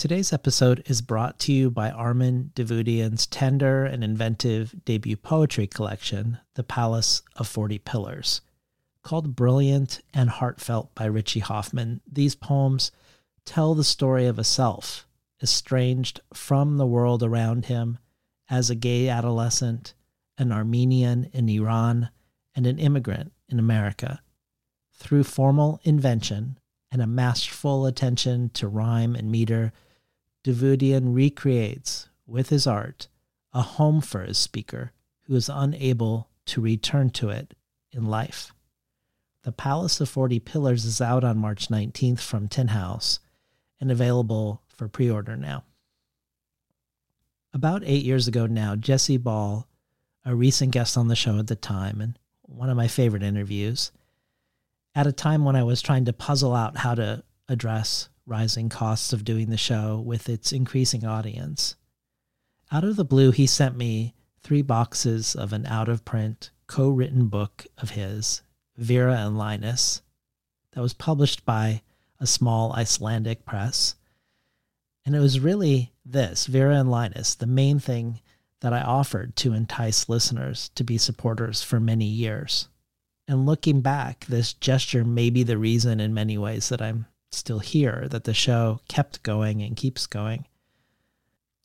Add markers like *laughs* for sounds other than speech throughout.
Today's episode is brought to you by Armen Davoudian's tender and inventive debut poetry collection, The Palace of Forty Pillars. Called Brilliant and Heartfelt by Richie Hofmann, these poems tell the story of a self estranged from the world around him as a gay adolescent, an Armenian in Iran, and an immigrant in America. Through formal invention and a masterful attention to rhyme and meter, Davoudian recreates, with his art, a home for his speaker who is unable to return to it in life. The Palace of 40 Pillars is out on March 19th from Tin House and available for pre order now. About eight years ago now, Jesse Ball, a recent guest on the show at the time and one of my favorite interviews, at a time when I was trying to puzzle out how to address rising costs of doing the show with its increasing audience. Out of the blue, he sent me three boxes of an out of print, co written book of his, Vera and Linus, that was published by a small Icelandic press. And it was really this, Vera and Linus, the main thing that I offered to entice listeners to be supporters for many years. And looking back, this gesture may be the reason in many ways that I'm still here, that the show kept going and keeps going.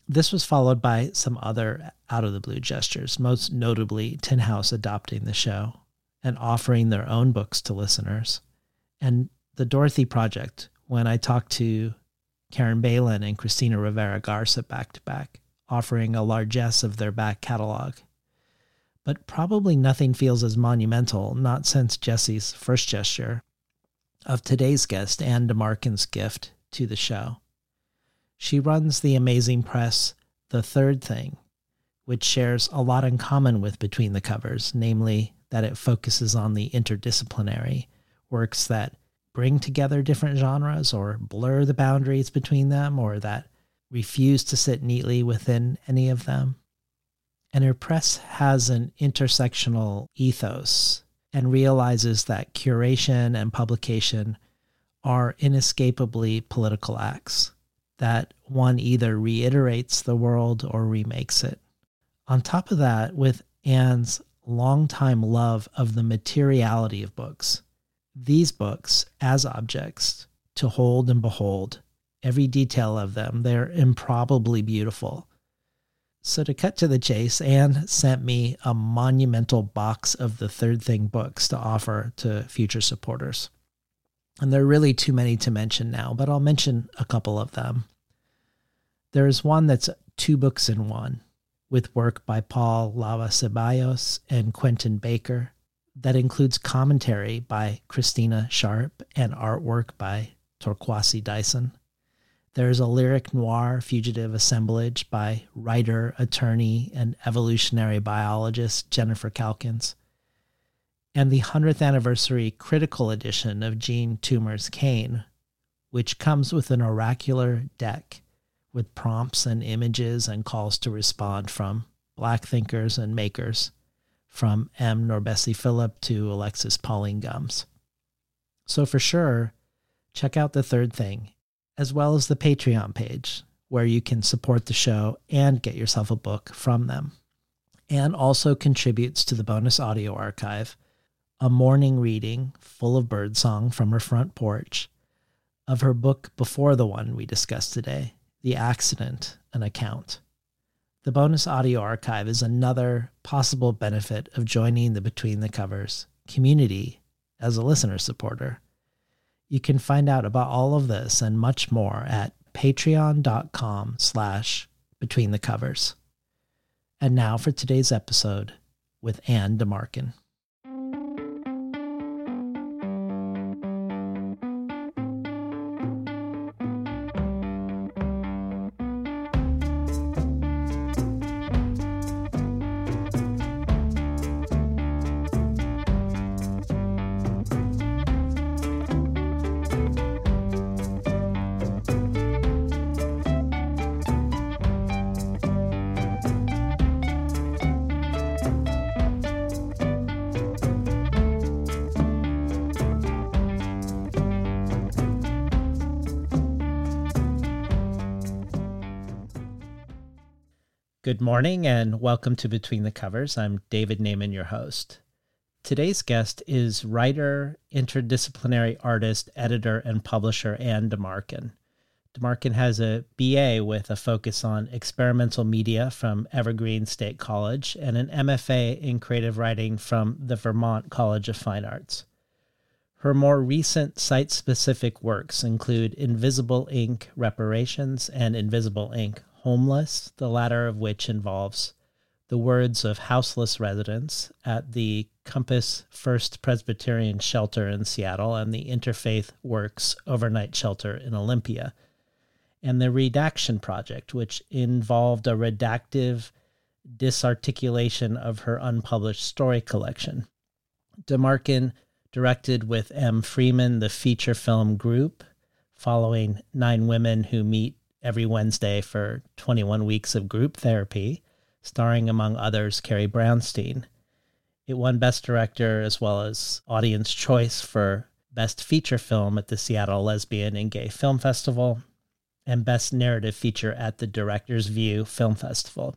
This was followed by some other out of the blue gestures, most notably Tin House adopting the show and offering their own books to listeners, and the Dorothy Project, when I talked to Karen Bailyn and Cristina Rivera Garza back to back, offering a largesse of their back catalog. But probably nothing feels as monumental, not since Jesse's first gesture, of today's guest, Anne de Marcken's gift to the show. She runs the amazing press The Third Thing, which shares a lot in common with Between the Covers, namely that it focuses on the interdisciplinary works that bring together different genres or blur the boundaries between them or that refuse to sit neatly within any of them. And her press has an intersectional ethos and realizes that curation and publication are inescapably political acts, that one either reiterates the world or remakes it. On top of that, with Anne's longtime love of the materiality of books, these books as objects to hold and behold, every detail of them, they're improbably beautiful so, to cut to the chase, Anne sent me a monumental box of the Third Thing books to offer to future supporters. And there are really too many to mention now, but I'll mention a couple of them. There's one that's two books in one, with work by Paul Hlava Ceballos and Quenton Baker, that includes commentary by Christina Sharpe and artwork by Torkwase Dyson. There's a lyric noir fugitive assemblage by writer, attorney, and evolutionary biologist Jennifer Calkins. And the 100th anniversary critical edition of Jean Toomer's Cane, which comes with an oracular deck with prompts and images and calls to respond from black thinkers and makers, from M. NourbeSe Philip to Alexis Pauline Gumbs. So for sure, check out the third thing as well as the Patreon page, where you can support the show and get yourself a book from them. And also contributes to the bonus audio archive, a morning reading full of birdsong from her front porch of her book before the one we discussed today, The Accident, an Account. The bonus audio archive is another possible benefit of joining the Between the Covers community as a listener supporter. You can find out about all of this and much more at patreon.com slash between the covers. And now for today's episode with Anne de Marcken. Good morning and welcome to Between the Covers. I'm David Naimon, your host. Today's guest is writer, interdisciplinary artist, editor, and publisher Anne de Marcken. DeMarkin has a BA with a focus on experimental media from Evergreen State College and an MFA in creative writing from the Vermont College of Fine Arts. Her more recent site specific works include Invisible Ink Reparations and Invisible Ink Homeless, the latter of which involves the words of houseless residents at the Compass First Presbyterian Shelter in Seattle and the Interfaith Works Overnight Shelter in Olympia, and the Redaction Project, which involved a redactive disarticulation of her unpublished story collection. de Marcken directed with M. Freeman the feature film Group, following nine women who meet every Wednesday for 21 weeks of group therapy, starring, among others, Carrie Brownstein. It won Best Director as well as Audience Choice for Best Feature Film at the Seattle Lesbian and Gay Film Festival and Best Narrative Feature at the Director's View Film Festival.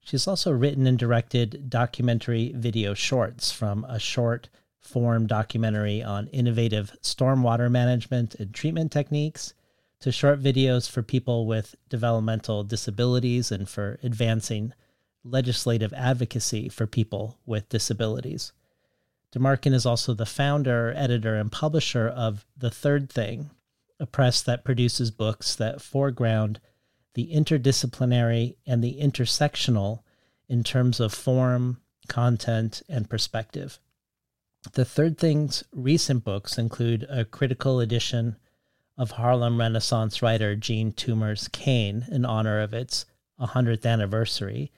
She's also written and directed documentary video shorts from a short form documentary on innovative stormwater management and treatment techniques to short videos for people with developmental disabilities and for advancing legislative advocacy for people with disabilities. de Marcken is also the founder, editor, and publisher of The Third Thing, a press that produces books that foreground the interdisciplinary and the intersectional in terms of form, content, and perspective. The Third Thing's recent books include a critical edition of Harlem Renaissance writer Jean Toomer's Cane in honor of its 100th anniversary,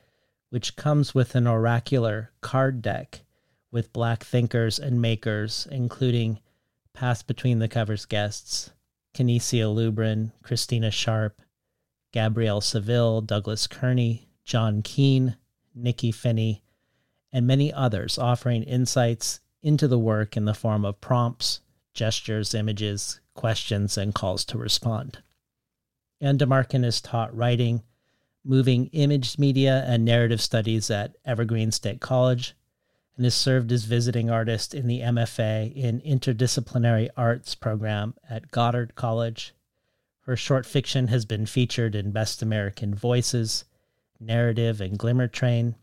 which comes with an oracular card deck with black thinkers and makers, including past Between the Covers guests Canisia Lubrin, Christina Sharpe, Gabrielle Civil, Douglas Kearney, John Keene, Nikky Finney, and many others offering insights into the work in the form of prompts, gestures, images, questions, and calls to respond. Anne de Marcken has taught writing, moving image media, and narrative studies at Evergreen State College and has served as visiting artist in the MFA in Interdisciplinary Arts program at Goddard College. Her short fiction has been featured in Best American Voices, Narrative, and Glimmer Train,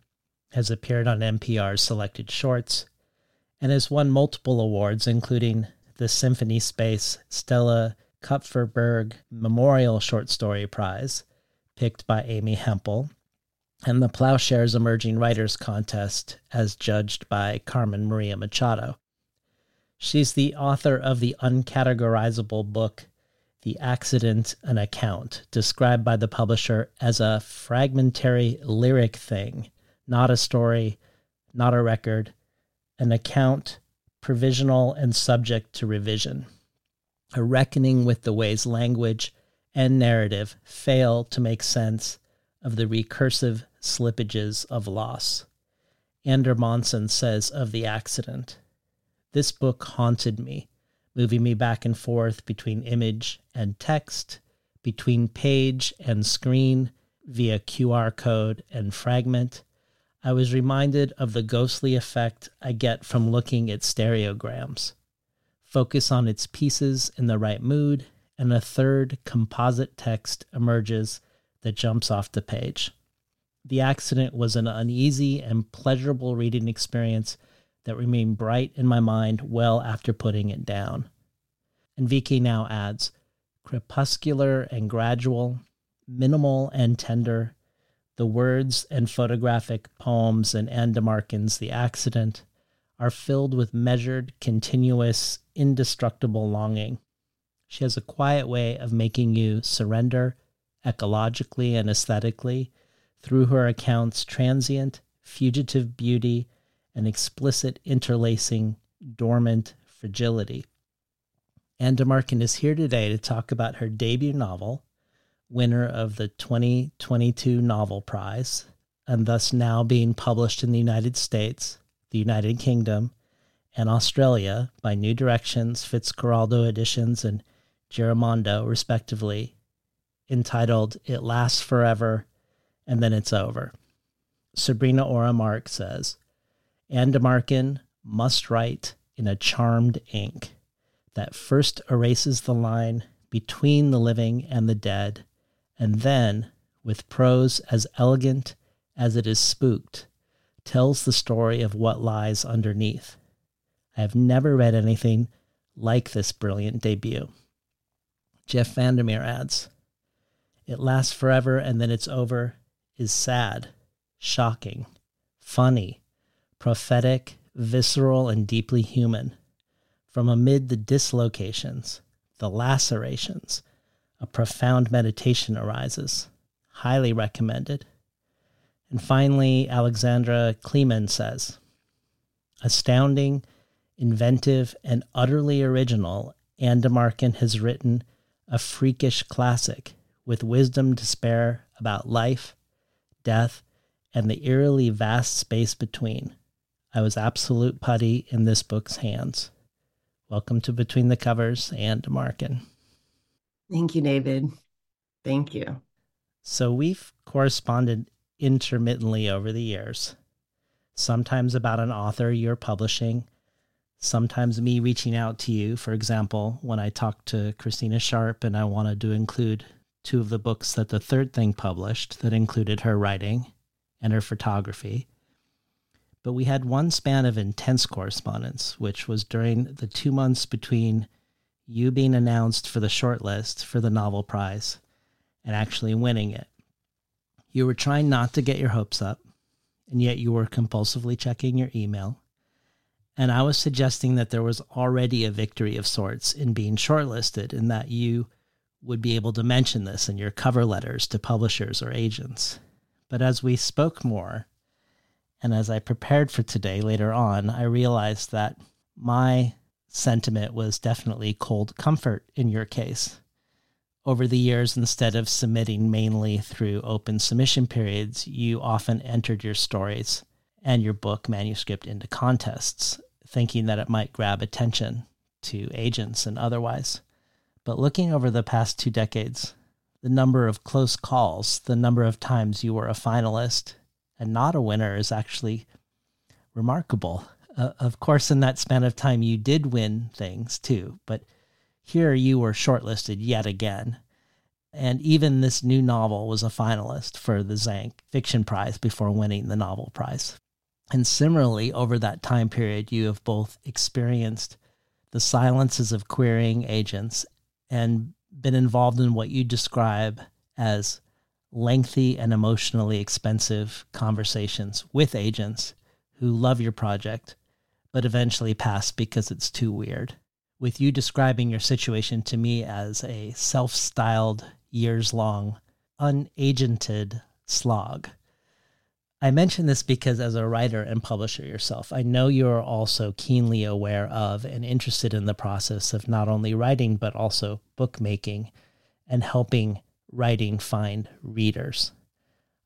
has appeared on NPR's Selected Shorts, and has won multiple awards, including the Symphony Space Stella Kupferberg Memorial Short Story Prize, picked by Amy Hempel, and the Ploughshares Emerging Writers Contest, as judged by Carmen Maria Machado. She's the author of the uncategorizable book, The Accident An Account, described by the publisher as a fragmentary lyric thing, not a story, not a record, an account provisional and subject to revision. A reckoning with the ways language and narrative fail to make sense of the recursive slippages of loss. Ander Monson says of the accident This book haunted me, moving me back and forth between image and text, between page and screen, via QR code and fragment, I was reminded of the ghostly effect I get from looking at stereograms. Focus on its pieces in the right mood, and a third composite text emerges that jumps off the page. The accident was an uneasy and pleasurable reading experience that remained bright in my mind well after putting it down. And Vi Khi Nao adds crepuscular and gradual, minimal and tender, the words and photographic poems in Anne de Marcken's The Accident are filled with measured, continuous, indestructible longing. She has a quiet way of making you surrender ecologically and aesthetically through her account's transient, fugitive beauty and explicit interlacing, dormant fragility. Anne de Marcken is here today to talk about her debut novel, winner of the 2022 Novel Prize, and thus now being published in the United States, the United Kingdom, and Australia by New Directions, Fitzcarraldo Editions, and Giramondo, respectively, entitled It Lasts Forever and then it's over. Sabrina Orah Mark says, Anne de Marcken must write in a charmed ink that first erases the line between the living and the dead, and then, with prose as elegant as it is spooked, tells the story of what lies underneath. I have never read anything like this brilliant debut. Jeff Vandermeer adds, It lasts forever and then it's over is sad, shocking, funny, prophetic, visceral, and deeply human. From amid the dislocations, the lacerations, a profound meditation arises. Highly recommended. And finally, Alexandra Kleeman says Astounding, inventive, and utterly original, Anne de Marcken has written a freakish classic with wisdom to spare about life, death, and the eerily vast space between. I was absolute putty in this book's hands. Welcome to Between the Covers Anne de Marcken. Thank you, David. Thank you. So we've corresponded intermittently over the years, sometimes about an author you're publishing, sometimes me reaching out to you. For example, when I talked to Christina Sharpe and I wanted to include two of the books that the third thing published that included her writing and her photography. But we had one span of intense correspondence, which was during the two months between you being announced for the shortlist for the Novel Prize and actually winning it. You were trying not to get your hopes up, and yet you were compulsively checking your email. And I was suggesting that there was already a victory of sorts in being shortlisted, and that you would be able to mention this in your cover letters to publishers or agents. But as we spoke more, and as I prepared for today later on, I realized that my sentiment was definitely cold comfort in your case over the years, instead of submitting mainly through open submission periods, you often entered your stories and your book manuscript into contests, thinking that it might grab attention to agents and otherwise. But looking over the past two decades, the number of close calls, the number of times you were a finalist and not a winner is actually remarkable. Uh, of course, in that span of time, you did win things too, but here you were shortlisted yet again. And even this new novel was a finalist for the Zank Fiction Prize before winning the Novel Prize. And similarly, over that time period, you have both experienced the silences of querying agents and been involved in what you describe as lengthy and emotionally expensive conversations with agents who love your project, but eventually pass because it's too weird with you describing your situation to me as a self styled, years long, unagented slog. I mention this because, as a writer and publisher yourself, I know you are also keenly aware of and interested in the process of not only writing, but also bookmaking and helping writing find readers.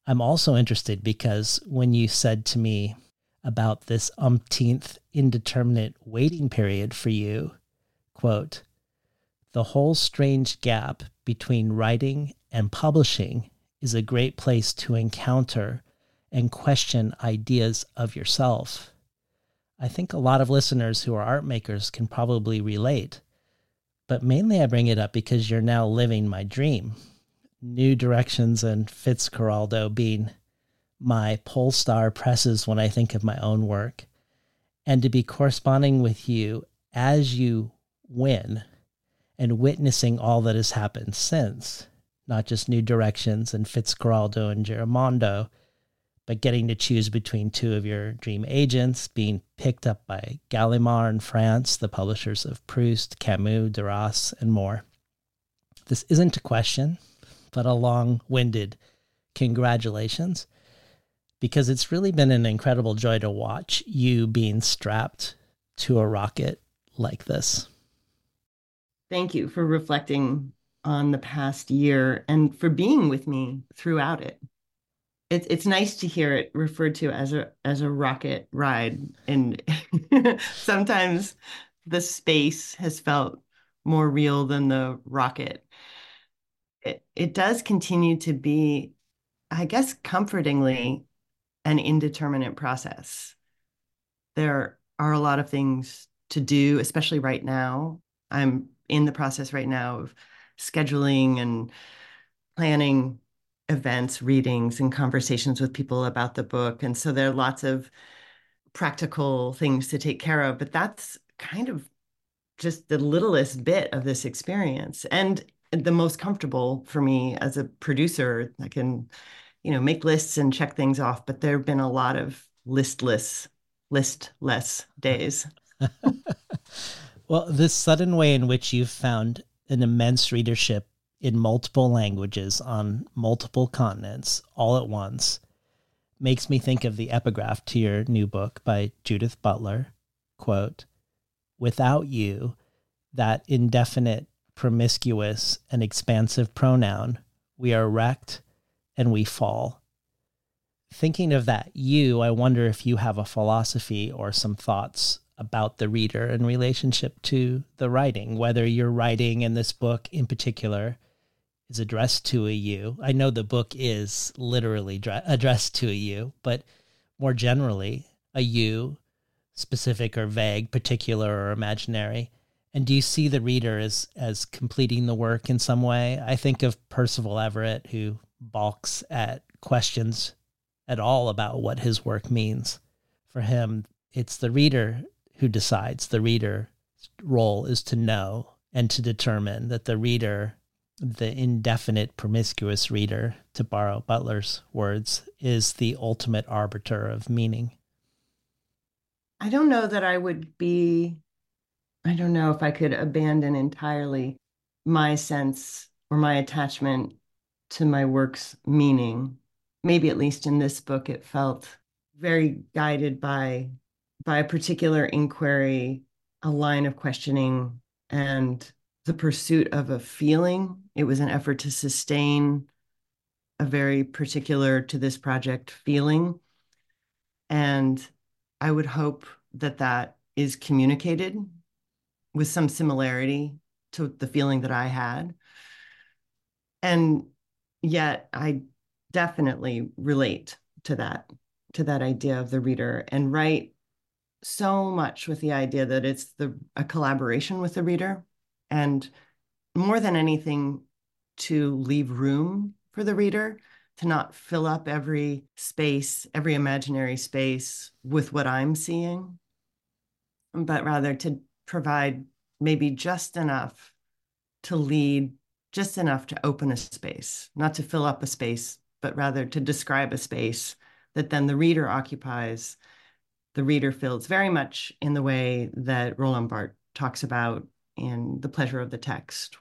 I'm also interested because when you said to me about this umpteenth indeterminate waiting period for you, quote, the whole strange gap between writing and publishing is a great place to encounter and question ideas of yourself. I think a lot of listeners who are art makers can probably relate, but mainly I bring it up because you're now living my dream. New Directions and Fitzcarraldo being my Polestar presses when I think of my own work, and to be corresponding with you as you win and witnessing all that has happened since, not just New Directions and Fitzcarraldo and Giramondo, but getting to choose between two of your dream agents, being picked up by Gallimard in France, the publishers of Proust, Camus, Duras, and more. This isn't a question, but a long winded congratulations, because it's really been an incredible joy to watch you being strapped to a rocket like this. Thank you for reflecting on the past year and for being with me throughout it. It's it's nice to hear it referred to as a as a rocket ride, and *laughs* sometimes the space has felt more real than the rocket. It it does continue to be I guess, comfortingly, an indeterminate process. There are a lot of things to do, especially right now. I'm in the process right now of scheduling and planning events, readings, and conversations with people about the book. And so there are lots of practical things to take care of, but that's kind of just the littlest bit of this experience and the most comfortable for me as a producer. I can, you know, make lists and check things off, but there have been a lot of listless, listless days. *laughs* well, this sudden way in which you've found an immense readership in multiple languages on multiple continents all at once makes me think of the epigraph to your new book by Judith Butler. Quote, without you, that indefinite, promiscuous, and expansive pronoun, we are wrecked and we fall. Thinking of that you, I wonder if you have a philosophy or some thoughts about the reader in relationship to the writing, whether you're writing in this book in particular is addressed to a you. I know the book is literally addressed to a you, but more generally, a you, specific or vague, particular or imaginary. And do you see the reader as as completing the work in some way? I think of Percival Everett, who balks at questions at all about what his work means. For him, it's the reader who decides. The reader's role is to know and to determine that the reader the indefinite promiscuous reader, to borrow Butler's words, is the ultimate arbiter of meaning? I don't know that I would be, I don't know if I could abandon entirely my sense or my attachment to my work's meaning. Maybe at least in this book, it felt very guided by by a particular inquiry, a line of questioning, and the pursuit of a feeling. It was an effort to sustain a very particular to this project feeling. And I would hope that that is communicated with some similarity to the feeling that I had. And yet I definitely relate to that, to that idea of the reader and write so much with the idea that it's the a collaboration with the reader. And more than anything, to leave room for the reader to not fill up every space, every imaginary space with what I'm seeing, but rather to provide maybe just enough to lead, just enough to open a space, not to fill up a space, but rather to describe a space that then the reader occupies, the reader fills very much in the way that Roland Barthes talks about in The Pleasure of the Text,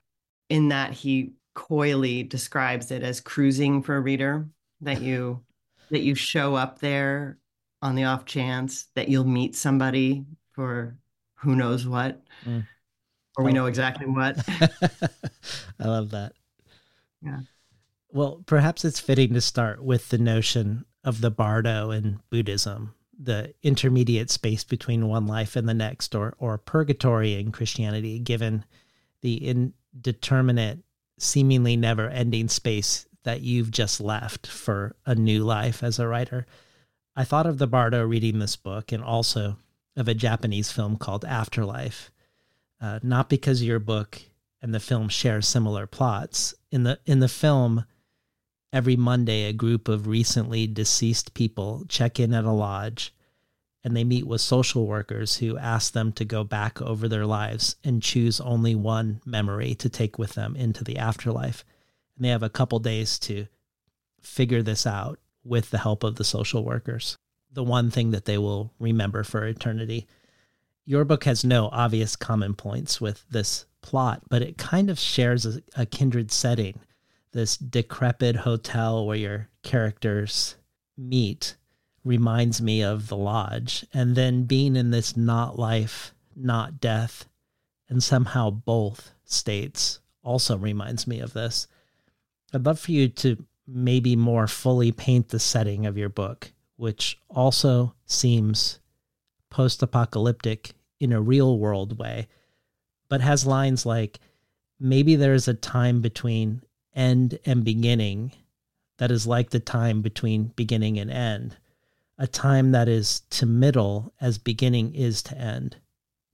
in that he coyly describes it as cruising for a reader, that you that you show up there on the off chance that you'll meet somebody for who knows what. Mm. Or we oh. know exactly what. *laughs* I love that. Yeah. Well, perhaps it's fitting to start with the notion of the bardo in Buddhism, the intermediate space between one life and the next, or or purgatory in Christianity, given the indeterminate, seemingly never ending space that you've just left for a new life as a writer. I thought of the Bardo reading this book and also of a Japanese film called Afterlife. Uh, not because your book and the film share similar plots. In the in the film, every Monday, a group of recently deceased people check in at a lodge and they meet with social workers who ask them to go back over their lives and choose only one memory to take with them into the afterlife. And they have a couple days to figure this out with the help of the social workers. The one thing that they will remember for eternity. Your book has no obvious common points with this plot, but it kind of shares a, a kindred setting this decrepit hotel where your characters meet reminds me of the lodge. And then being in this not life, not death, and somehow both states also reminds me of this. I'd love for you to maybe more fully paint the setting of your book, which also seems post apocalyptic in a real world way, but has lines like maybe there's a time between end and beginning that is like the time between beginning and end, a time that is to middle as beginning is to end.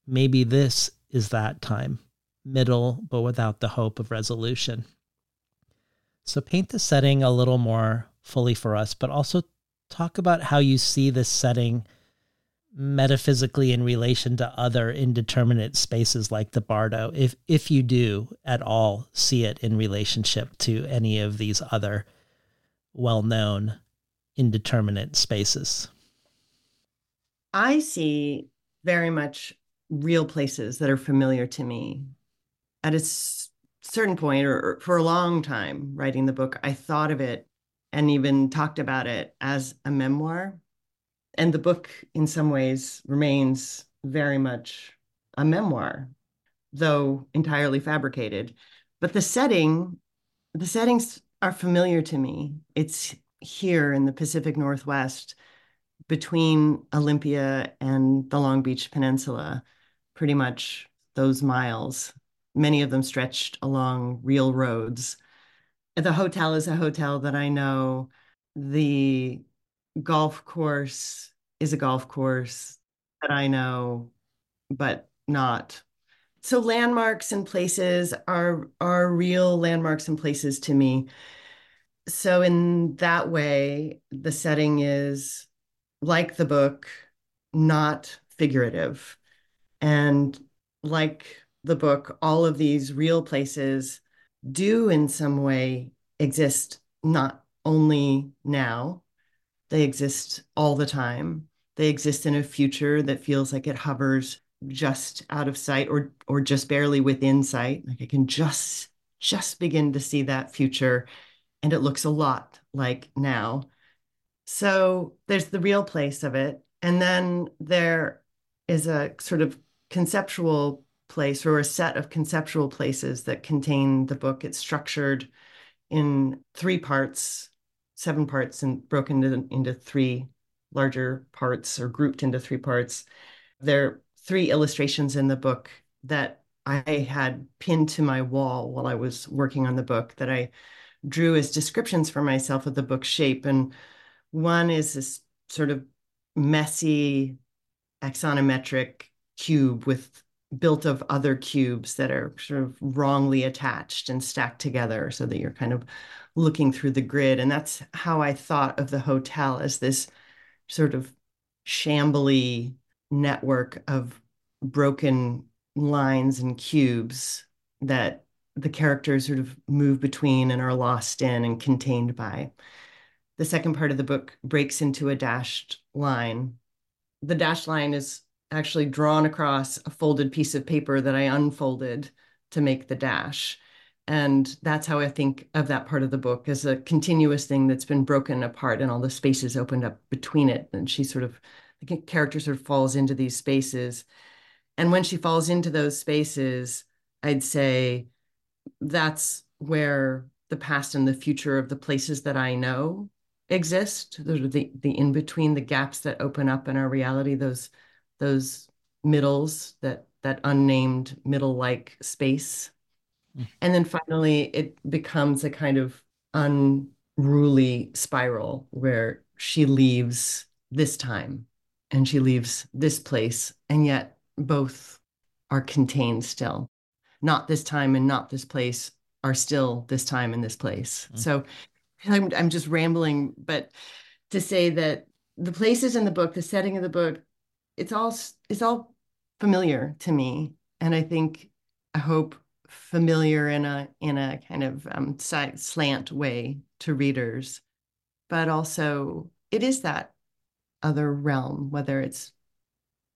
Maybe this is that time, middle, but without the hope of resolution. So paint the setting a little more fully for us, but also talk about how you see this setting metaphysically in relation to other indeterminate spaces like the bardo if if you do at all see it in relationship to any of these other well-known indeterminate spaces? I see very much real places that are familiar to me. At a certain point or for a long time writing the book i thought of it and even talked about it as a memoir and the book in some ways remains very much a memoir though entirely fabricated. But the setting the settings are familiar to me. It's here in the pacific northwest between olympia and the long beach peninsula pretty much those miles many of them stretched along real roads. The hotel is a hotel that i know. The golf course is a golf course that I know, but not. So landmarks and places are are real landmarks and places to me. So in that way, the setting is like the book, not figurative. And like the book, all of these real places do in some way exist not only now, they exist all the time. They exist in a future that feels like it hovers just out of sight or or just barely within sight. Like I can just just begin to see that future and it looks a lot like now. So there's the real place of it. And then there is a sort of conceptual place or a set of conceptual places that contain the book. It's structured in three parts seven parts and broken into, into three larger parts or grouped into three parts. There are three illustrations in the book that I had pinned to my wall while I was working on the book that I drew as descriptions for myself of the book shape. And one is this sort of messy axonometric cube with built of other cubes that are sort of wrongly attached and stacked together so that you're kind of looking through the grid. And that's how I thought of the hotel as this sort of shambly network of broken lines and cubes that the characters sort of move between and are lost in and contained by. The second part of the book breaks into a dashed line. The dashed line is actually drawn across a folded piece of paper that I unfolded to make the dash. And that's how I think of that part of the book as a continuous thing that's been broken apart and all the spaces opened up between it. And she sort of, the character sort of falls into these spaces. And when she falls into those spaces, I'd say that's where the past and the future of the places that I know exist. Are the, the in between, the gaps that open up in our reality, those those middles, that that unnamed middle like space and then finally, it becomes a kind of unruly spiral where she leaves this time and she leaves this place. And yet both are contained still. Not this time and not this place are still this time and this place. Mm-hmm. So I'm, I'm just rambling, but to say that the places in the book, the setting of the book, it's all it's all familiar to me. And I think I hope familiar in a in a kind of um, slant way to readers, but also it is that other realm, whether it's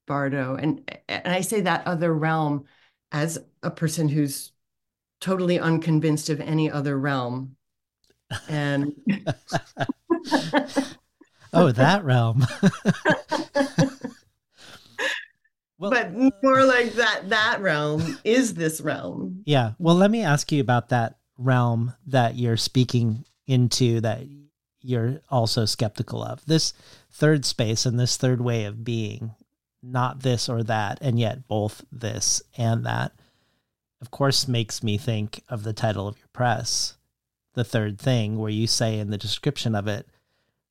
Bardo, and and I say that other realm as a person who's totally unconvinced of any other realm, and *laughs* oh, that realm. *laughs* More like that that realm is this realm. Yeah. Well, let me ask you about that realm that you're speaking into that you're also skeptical of. This third space and this third way of being, not this or that, and yet both this and that, of course, makes me think of the title of your press, The Third Thing, where you say in the description of it,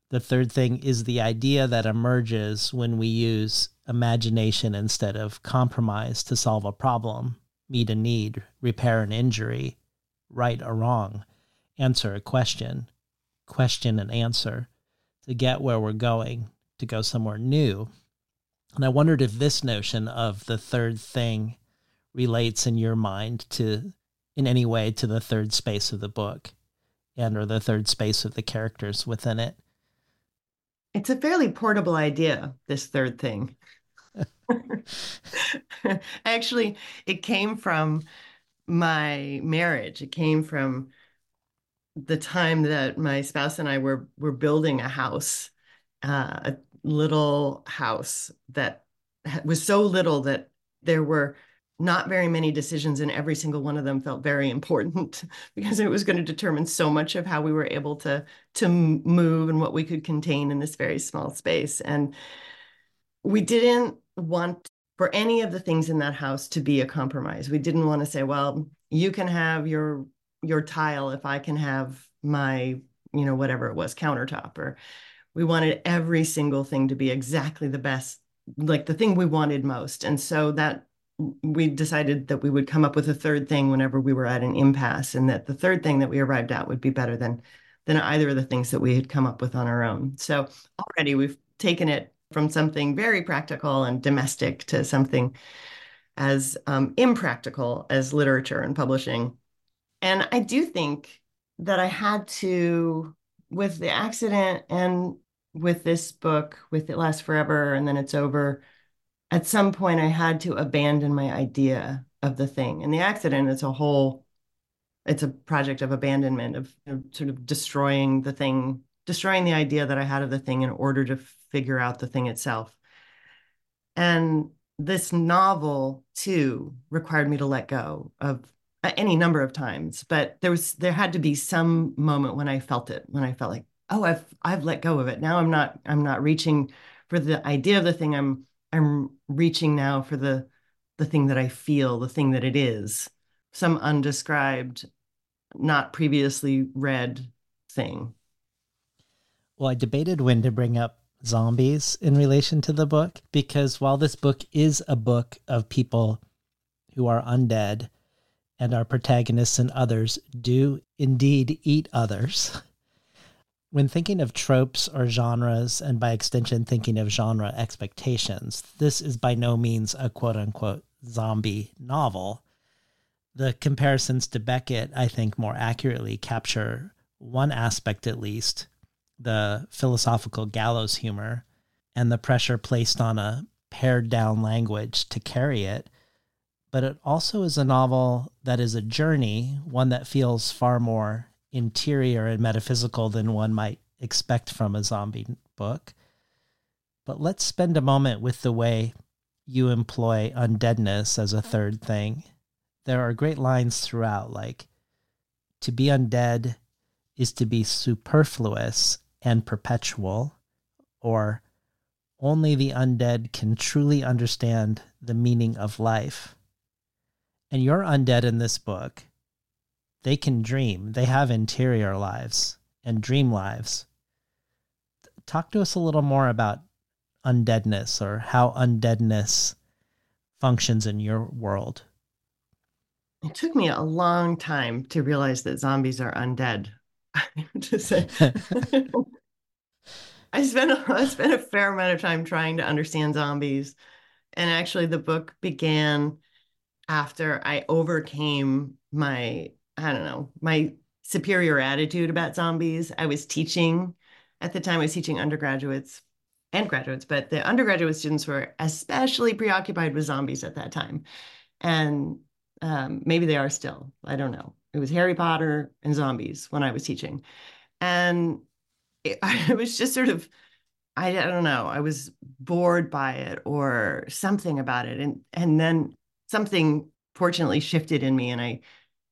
the third thing is the idea that emerges when we use imagination instead of compromise to solve a problem, meet a need, repair an injury, right or wrong, answer a question, question and answer to get where we're going, to go somewhere new. And I wondered if this notion of the third thing relates in your mind to in any way to the third space of the book and or the third space of the characters within it. It's a fairly portable idea, this third thing. *laughs* Actually, it came from my marriage. It came from the time that my spouse and I were were building a house, uh, a little house that was so little that there were not very many decisions and every single one of them felt very important *laughs* because it was going to determine so much of how we were able to to move and what we could contain in this very small space and we didn't want for any of the things in that house to be a compromise. We didn't want to say well you can have your your tile if i can have my you know whatever it was countertop or we wanted every single thing to be exactly the best like the thing we wanted most. And so that we decided that we would come up with a third thing whenever we were at an impasse and that the third thing that we arrived at would be better than than either of the things that we had come up with on our own. So already we've taken it from something very practical and domestic to something as um, impractical as literature and publishing and i do think that i had to with the accident and with this book with it lasts forever and then it's over at some point I had to abandon my idea of the thing. And the accident is a whole, it's a project of abandonment, of, of sort of destroying the thing, destroying the idea that I had of the thing in order to figure out the thing itself. And this novel too required me to let go of uh, any number of times, but there was there had to be some moment when I felt it, when I felt like, oh, I've I've let go of it. Now I'm not I'm not reaching for the idea of the thing. I'm I'm reaching now for the the thing that I feel, the thing that it is, some undescribed, not previously read thing. Well, I debated when to bring up zombies in relation to the book because while this book is a book of people who are undead and our protagonists and others do indeed eat others, *laughs* When thinking of tropes or genres, and by extension thinking of genre expectations, this is by no means a quote unquote zombie novel. The comparisons to Beckett, I think, more accurately capture one aspect at least the philosophical gallows humor and the pressure placed on a pared down language to carry it. But it also is a novel that is a journey, one that feels far more interior and metaphysical than one might expect from a zombie book. But let's spend a moment with the way you employ undeadness as a third thing. There are great lines throughout, like, to be undead is to be superfluous and perpetual, or only the undead can truly understand the meaning of life. And you're undead in this book they can dream. They have interior lives and dream lives. Talk to us a little more about undeadness or how undeadness functions in your world. It took me a long time to realize that zombies are undead. *laughs* to say. *laughs* I spent a, I spent a fair amount of time trying to understand zombies, and actually, the book began after I overcame my I don't know, my superior attitude about zombies. I was teaching at the time, I was teaching undergraduates and graduates, but the undergraduate students were especially preoccupied with zombies at that time. And um, maybe they are still. I don't know. It was Harry Potter and zombies when I was teaching. And it, *laughs* I was just sort of, I, I don't know, I was bored by it or something about it. And, and then something fortunately shifted in me and I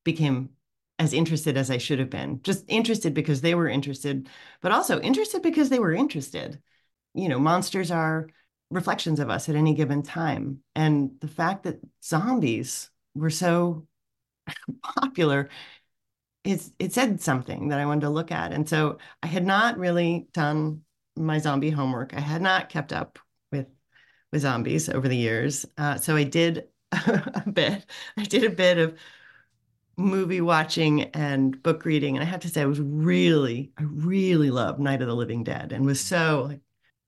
became as interested as I should have been. Just interested because they were interested, but also interested because they were interested. You know, monsters are reflections of us at any given time. And the fact that zombies were so *laughs* popular it's it said something that I wanted to look at. And so I had not really done my zombie homework. I had not kept up with with zombies over the years. Uh, so I did *laughs* a bit. I did a bit of movie watching and book reading. And I have to say, I was really, I really loved Night of the Living Dead and was so like,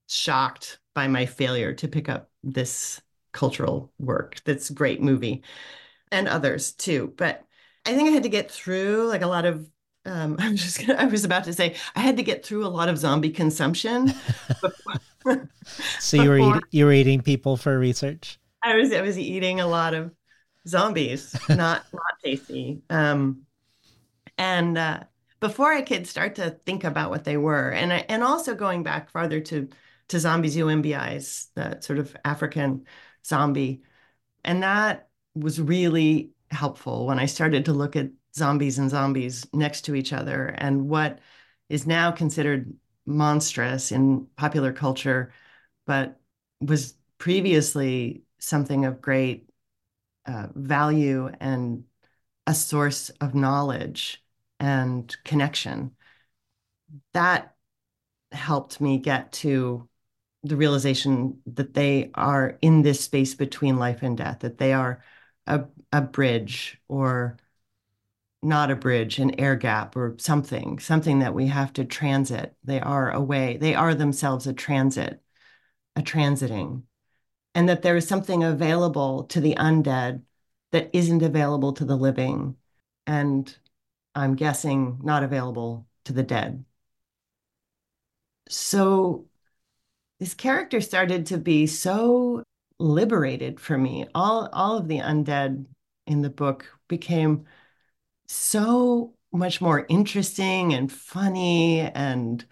shocked by my failure to pick up this cultural work. That's great movie and others too. But I think I had to get through like a lot of um, *laughs* I'm just gonna, I was about to say I had to get through a lot of zombie consumption. *laughs* so you were eat, you were eating people for research. I was I was eating a lot of zombies, *laughs* not not tasty. Um, and uh, before I could start to think about what they were, and I, and also going back farther to to zombies UMBIs, that sort of African zombie, and that was really helpful when I started to look at zombies and zombies next to each other and what is now considered monstrous in popular culture, but was previously something of great uh, value and a source of knowledge and connection. That helped me get to the realization that they are in this space between life and death, that they are a, a bridge or not a bridge, an air gap or something, something that we have to transit. They are a way, they are themselves a transit, a transiting. And that there is something available to the undead that isn't available to the living. And I'm guessing not available to the dead. So this character started to be so liberated for me. All all of the undead in the book became so much more interesting and funny and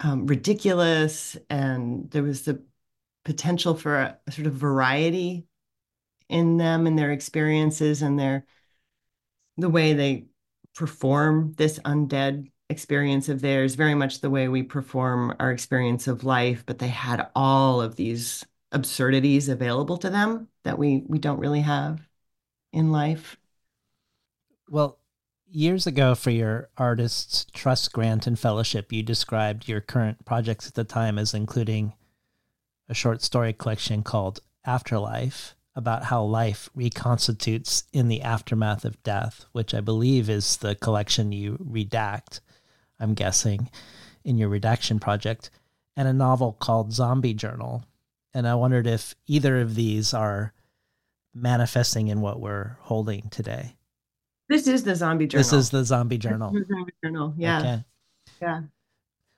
um, ridiculous, and there was the potential for a, a sort of variety in them and their experiences and their the way they perform this undead experience of theirs very much the way we perform our experience of life but they had all of these absurdities available to them that we we don't really have in life. Well years ago for your artists trust grant and fellowship you described your current projects at the time as including a short story collection called afterlife about how life reconstitutes in the aftermath of death which i believe is the collection you redact i'm guessing in your redaction project and a novel called zombie journal and I wondered if either of these are manifesting in what we're holding today. This is the zombie journal. This is the zombie journal. The zombie journal. Yeah. Okay. Yeah.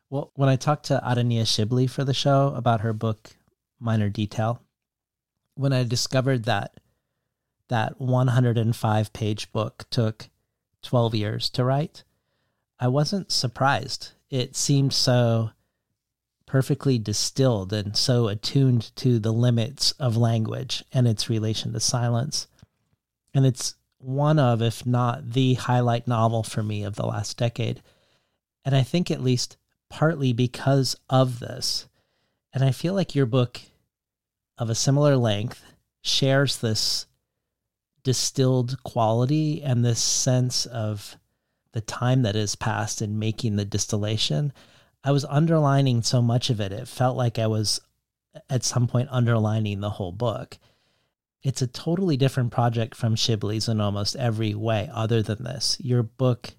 Well, when I talked to Adania Shibli for the show about her book Minor Detail, when I discovered that that 105 page book took 12 years to write, I wasn't surprised. It seemed so perfectly distilled and so attuned to the limits of language and its relation to silence. And it's one of, if not the highlight novel for me of the last decade. And I think at least partly because of this. And I feel like your book of a similar length shares this distilled quality and this sense of the time that has passed in making the distillation I was underlining so much of it. It felt like I was at some point underlining the whole book. It's a totally different project from Shibli's in almost every way, other than this. Your book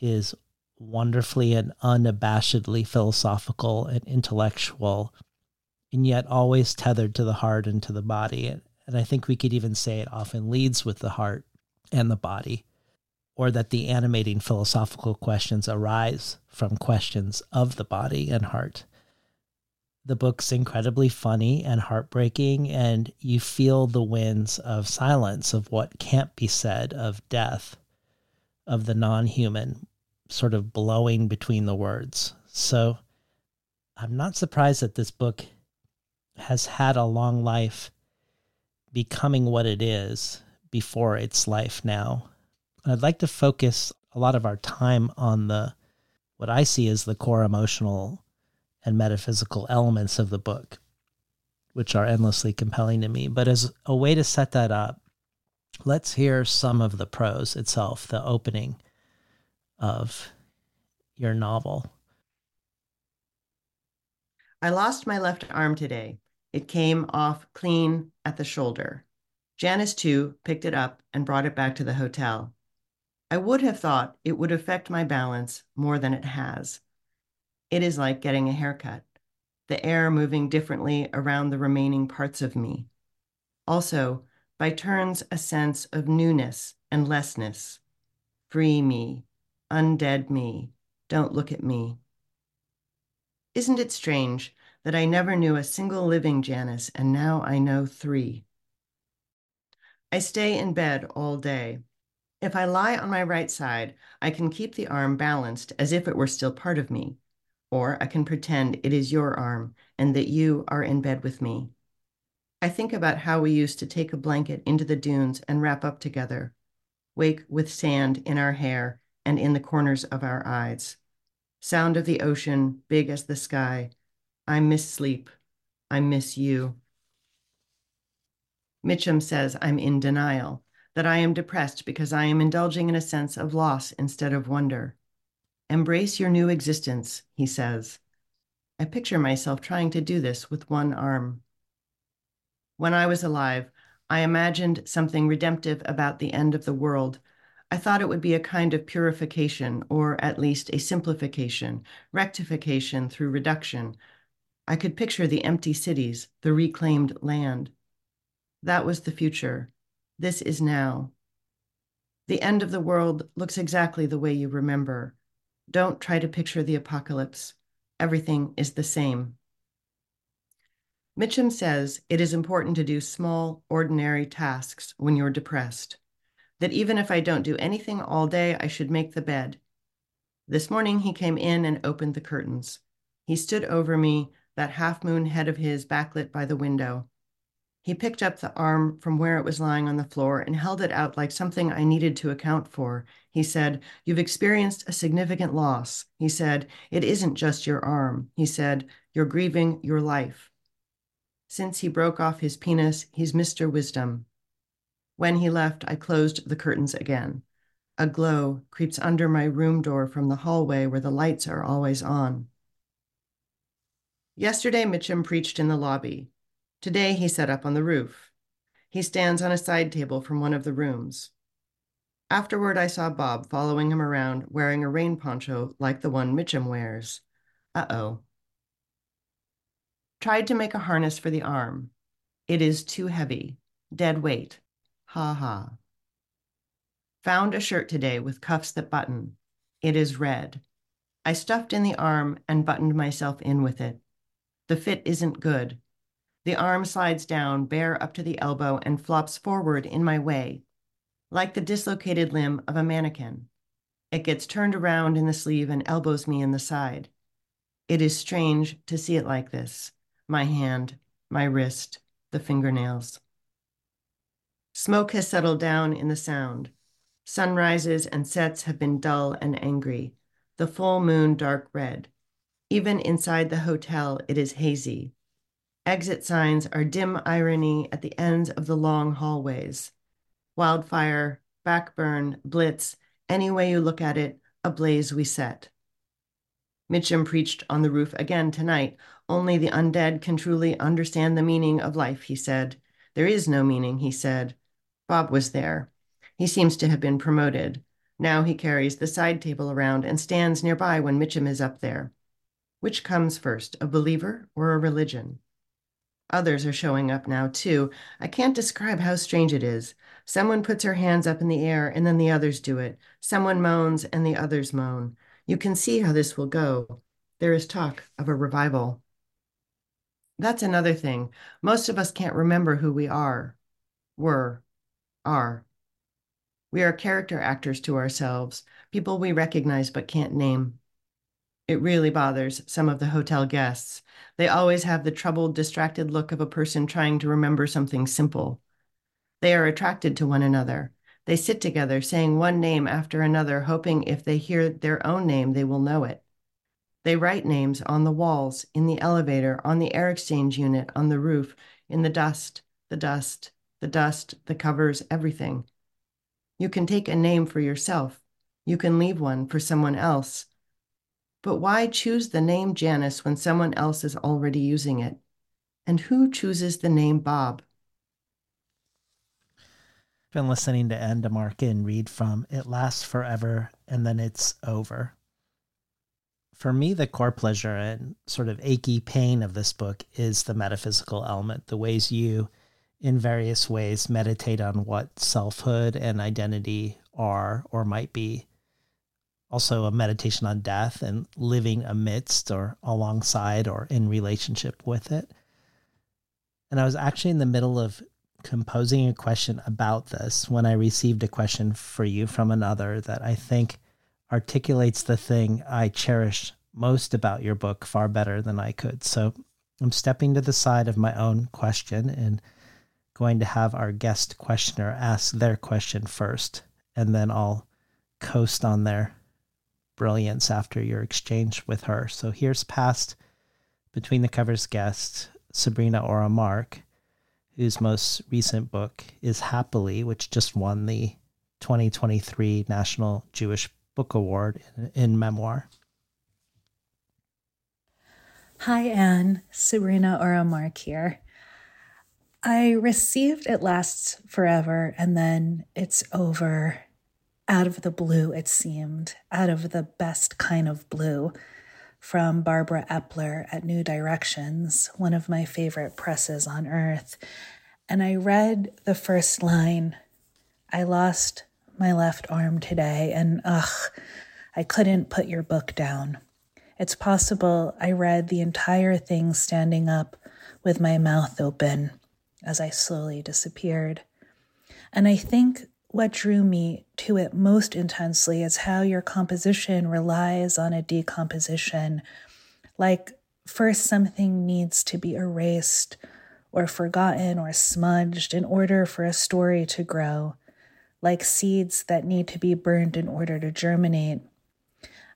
is wonderfully and unabashedly philosophical and intellectual, and yet always tethered to the heart and to the body. And I think we could even say it often leads with the heart and the body or that the animating philosophical questions arise from questions of the body and heart. The book's incredibly funny and heartbreaking, and you feel the winds of silence of what can't be said, of death, of the non human, sort of blowing between the words. So I'm not surprised that this book has had a long life becoming what it is before its life now. I'd like to focus a lot of our time on the what I see as the core emotional and metaphysical elements of the book, which are endlessly compelling to me. But as a way to set that up, let's hear some of the prose itself, the opening of your novel. I lost my left arm today. It came off clean at the shoulder. Janice, too, picked it up and brought it back to the hotel. I would have thought it would affect my balance more than it has. It is like getting a haircut, the air moving differently around the remaining parts of me. Also, by turns, a sense of newness and lessness. Free me, undead me, don't look at me. Isn't it strange that I never knew a single living Janice and now I know three? I stay in bed all day. If I lie on my right side, I can keep the arm balanced as if it were still part of me. Or I can pretend it is your arm and that you are in bed with me. I think about how we used to take a blanket into the dunes and wrap up together, wake with sand in our hair and in the corners of our eyes. Sound of the ocean, big as the sky. I miss sleep. I miss you. Mitchum says I'm in denial, that I am depressed because I am indulging in a sense of loss instead of wonder. Embrace your new existence, he says. I picture myself trying to do this with one arm. When I was alive, I imagined something redemptive about the end of the world. I thought it would be a kind of purification, or at least a simplification, rectification through reduction. I could picture the empty cities, the reclaimed land. That was the future. This is now. The end of the world looks exactly the way you remember. Don't try to picture the apocalypse. Everything is the same. Mitchum says it is important to do small, ordinary tasks when you're depressed. That even if I don't do anything all day, I should make the bed. This morning he came in and opened the curtains. He stood over me, that half moon head of his backlit by the window. He picked up the arm from where it was lying on the floor and held it out like something I needed to account for. He said, You've experienced a significant loss. He said, It isn't just your arm. He said, You're grieving your life. Since he broke off his penis, he's Mr. Wisdom. When he left, I closed the curtains again. A glow creeps under my room door from the hallway where the lights are always on. Yesterday, Mitchum preached in the lobby. Today he set up on the roof. He stands on a side table from one of the rooms. Afterward, I saw Bob following him around wearing a rain poncho like the one Mitchum wears. Uh oh. Tried to make a harness for the arm. It is too heavy. Dead weight. Ha ha. Found a shirt today with cuffs that button. It is red. I stuffed in the arm and buttoned myself in with it. The fit isn't good. The arm slides down, bare up to the elbow, and flops forward in my way, like the dislocated limb of a mannequin. It gets turned around in the sleeve and elbows me in the side. It is strange to see it like this my hand, my wrist, the fingernails. Smoke has settled down in the sound. Sunrises and sets have been dull and angry, the full moon dark red. Even inside the hotel, it is hazy. Exit signs are dim irony at the ends of the long hallways. Wildfire, backburn, blitz, any way you look at it, a blaze we set. Mitchum preached on the roof again tonight. Only the undead can truly understand the meaning of life, he said. There is no meaning, he said. Bob was there. He seems to have been promoted. Now he carries the side table around and stands nearby when Mitchum is up there. Which comes first, a believer or a religion? Others are showing up now, too. I can't describe how strange it is. Someone puts her hands up in the air and then the others do it. Someone moans and the others moan. You can see how this will go. There is talk of a revival. That's another thing. Most of us can't remember who we are, were, are. We are character actors to ourselves, people we recognize but can't name. It really bothers some of the hotel guests. They always have the troubled, distracted look of a person trying to remember something simple. They are attracted to one another. They sit together, saying one name after another, hoping if they hear their own name, they will know it. They write names on the walls, in the elevator, on the air exchange unit, on the roof, in the dust, the dust, the dust, the covers everything. You can take a name for yourself, You can leave one for someone else. But why choose the name Janice when someone else is already using it? And who chooses the name Bob? Been listening to Anne de Marcken read from It Lasts Forever and Then It's Over. For me, the core pleasure and sort of achy pain of this book is the metaphysical element, the ways you, in various ways, meditate on what selfhood and identity are or might be. Also, a meditation on death and living amidst or alongside or in relationship with it. And I was actually in the middle of composing a question about this when I received a question for you from another that I think articulates the thing I cherish most about your book far better than I could. So I'm stepping to the side of my own question and going to have our guest questioner ask their question first, and then I'll coast on their brilliance after your exchange with her. So here's past Between the Covers guest, Sabrina Orah Mark whose most recent book is Happily, which just won the 2023 National Jewish Book Award in, in memoir. Hi, Anne. Sabrina Orah Mark here. I received It Lasts Forever and then It's Over out of the blue, it seemed, out of the best kind of blue from Barbara Epler at New Directions, one of my favorite presses on earth. And I read the first line I lost my left arm today, and ugh, I couldn't put your book down. It's possible I read the entire thing standing up with my mouth open as I slowly disappeared. And I think what drew me to it most intensely is how your composition relies on a decomposition. Like, first, something needs to be erased or forgotten or smudged in order for a story to grow, like seeds that need to be burned in order to germinate.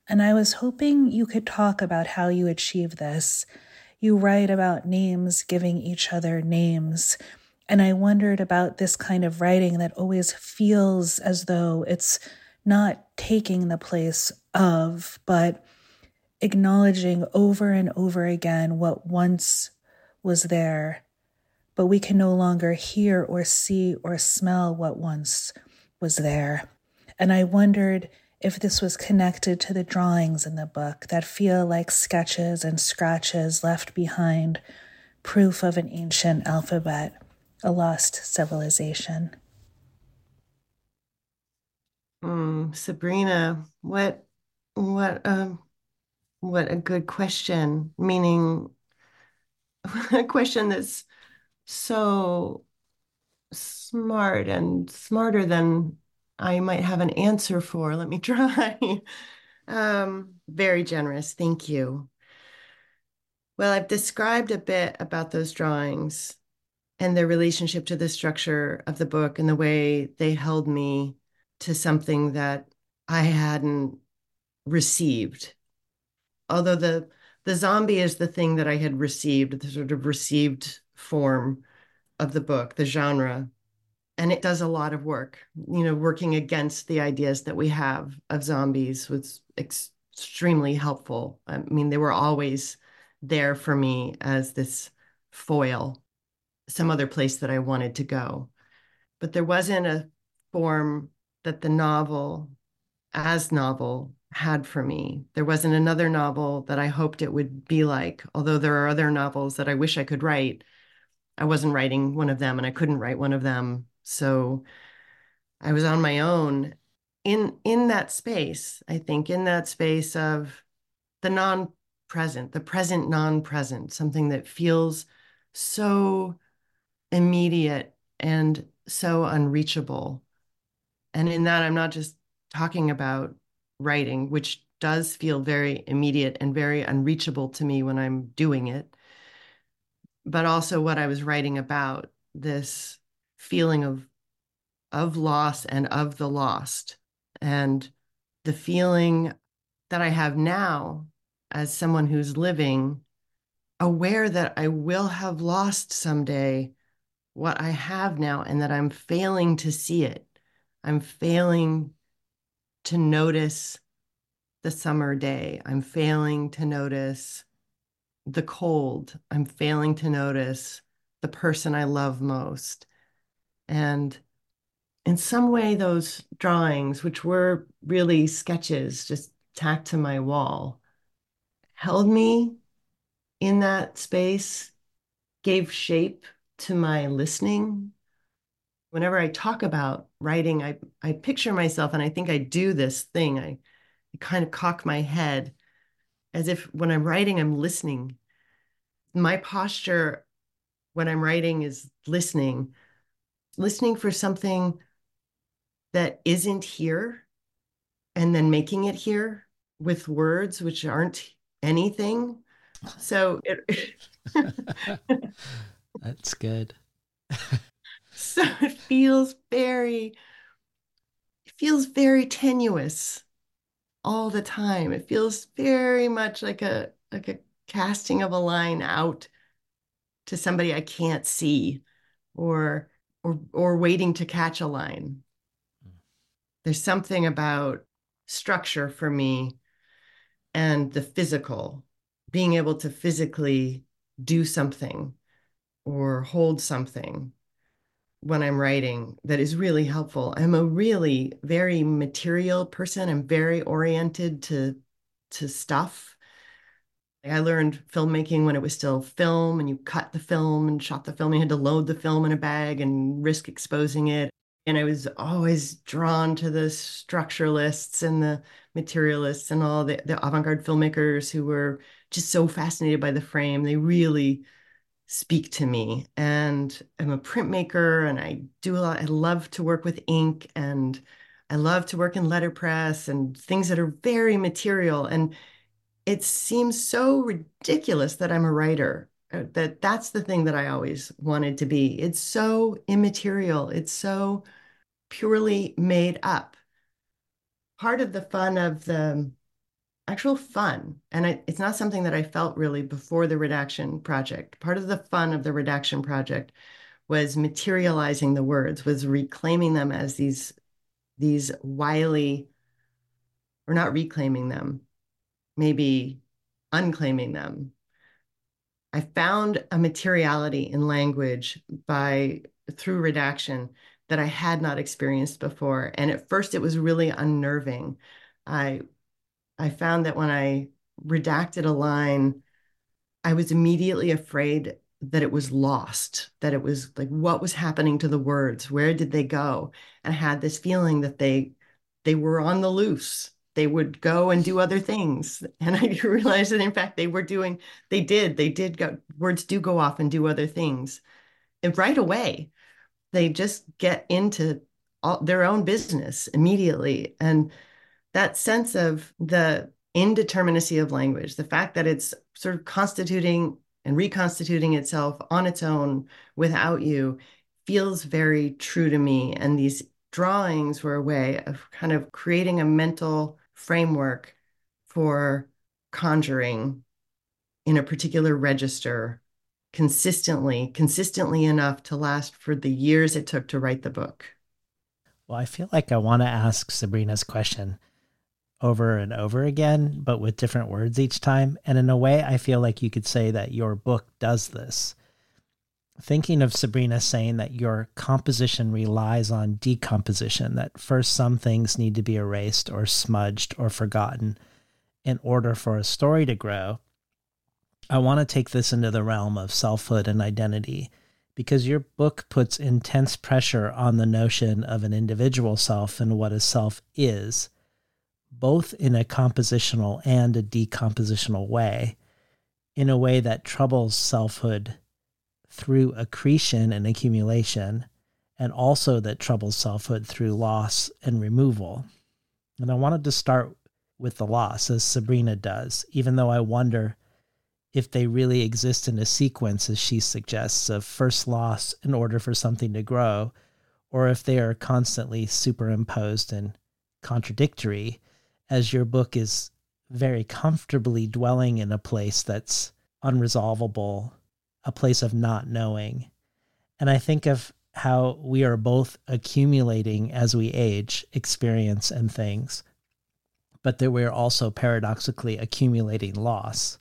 And I was hoping you could talk about how you achieve this. You write about names giving each other names and I wondered about this kind of writing that always feels as though it's not taking the place of, but acknowledging over and over again what once was there, but we can no longer hear or see or smell what once was there. And I wondered if this was connected to the drawings in the book that feel like sketches and scratches left behind, proof of an ancient alphabet a lost civilization. Mm, Sabrina, what what um what a good question. Meaning *laughs* a question that's so smart and smarter than I might have an answer for. Let me *laughs* try. um, very generous. Thank you. Well, I've described a bit about those drawings and their relationship to the structure of the book and the way they held me to something that I hadn't received. Although the the zombie is the thing that I had received, the sort of received form of the book, the genre. And it does a lot of work, you know, working against the ideas that we have of zombies was extremely helpful. I mean, they were always there for me as this foil some other place that I wanted to go. But there wasn't a form that the novel, as novel, had for me. There wasn't another novel that I hoped it would be like, although there are other novels that I wish I could write. I wasn't writing one of them and I couldn't write one of them. So I was on my own in in that space, I think in that space of the non-present, the present non-present, something that feels so immediate and so unreachable. And in that, I'm not just talking about writing, which does feel very immediate and very unreachable to me when I'm doing it, but also what I was writing about this feeling of of loss and of the lost and the feeling that I have now as someone who's living aware that I will have lost someday what I have now and that I'm failing to see it. I'm failing to notice the summer day. I'm failing to notice the cold. I'm failing to notice the person I love most. And in some way, those drawings, which were really sketches just tacked to my wall, held me in that space, gave shape to my listening. Whenever I talk about writing, I, I picture myself, and I think I do this thing. I, I kind of cock my head as if when I'm writing, I'm listening. My posture when I'm writing is listening, listening for something that isn't here and then making it here with words which aren't anything. So it *laughs* *laughs* That's good. *laughs* so it feels very it feels very tenuous all the time. It feels very much like a like a casting of a line out to somebody I can't see or or or waiting to catch a line. There's something about structure for me and the physical, being able to physically do something or hold something when I'm writing that is really helpful. I'm a really very material person. I'm very oriented to to stuff. I learned filmmaking when it was still film and you cut the film and shot the film. You had to load the film in a bag and risk exposing it. And I was always drawn to the structuralists and the materialists and all the, the avant garde filmmakers who were just so fascinated by the frame. They really speak to me. And I'm a printmaker and I do a lot. I love to work with ink and I love to work in letterpress and things that are very material. And it seems so ridiculous that I'm a writer. Uh, that that's the thing that I always wanted to be. It's so immaterial. It's so purely made up. Part of the fun of the actual fun, and I, it's not something that I felt really before the redaction project. Part of the fun of the redaction project was materializing the words, was reclaiming them as these these wily, or not reclaiming them, maybe unclaiming them. I found a materiality in language by through redaction that I had not experienced before. And at first it was really unnerving. I I found that when I redacted a line, I was immediately afraid that it was lost, that it was like what was happening to the words? Where did they go? And I had this feeling that they they were on the loose they would go and do other things *laughs* and i *laughs* realized that in fact they were doing they did they did go words do go off and do other things and right away they just get into all, their own business immediately and that sense of the indeterminacy of language the fact that it's sort of constituting and reconstituting itself on its own without you feels very true to me and these drawings were a way of kind of creating a mental framework for conjuring in a particular register consistently, consistently enough to last for the years it took to write the book. Well, I feel like I want to ask Sabrina's question over and over again, but with different words each time. And in a way, I feel like you could say that your book does this thinking of Sabrina saying that your composition relies on decomposition, that first some things need to be erased or smudged or forgotten in order for a story to grow. I want to take this into the realm of selfhood and identity because your book puts intense pressure on the notion of an individual self and what a self is, both in a compositional and a decompositional way, in a way that troubles selfhood through accretion and accumulation, and also that troubles selfhood through loss and removal. And I wanted to start with the loss, as Sabrina does, even though I wonder if they really exist in a sequence, as she suggests, of first loss in order for something to grow, or if they are constantly superimposed and contradictory, as your book is very comfortably dwelling in a place that's unresolvable a place of not knowing. And I think of how we are both accumulating as we age experience and things, but that we're also paradoxically accumulating loss.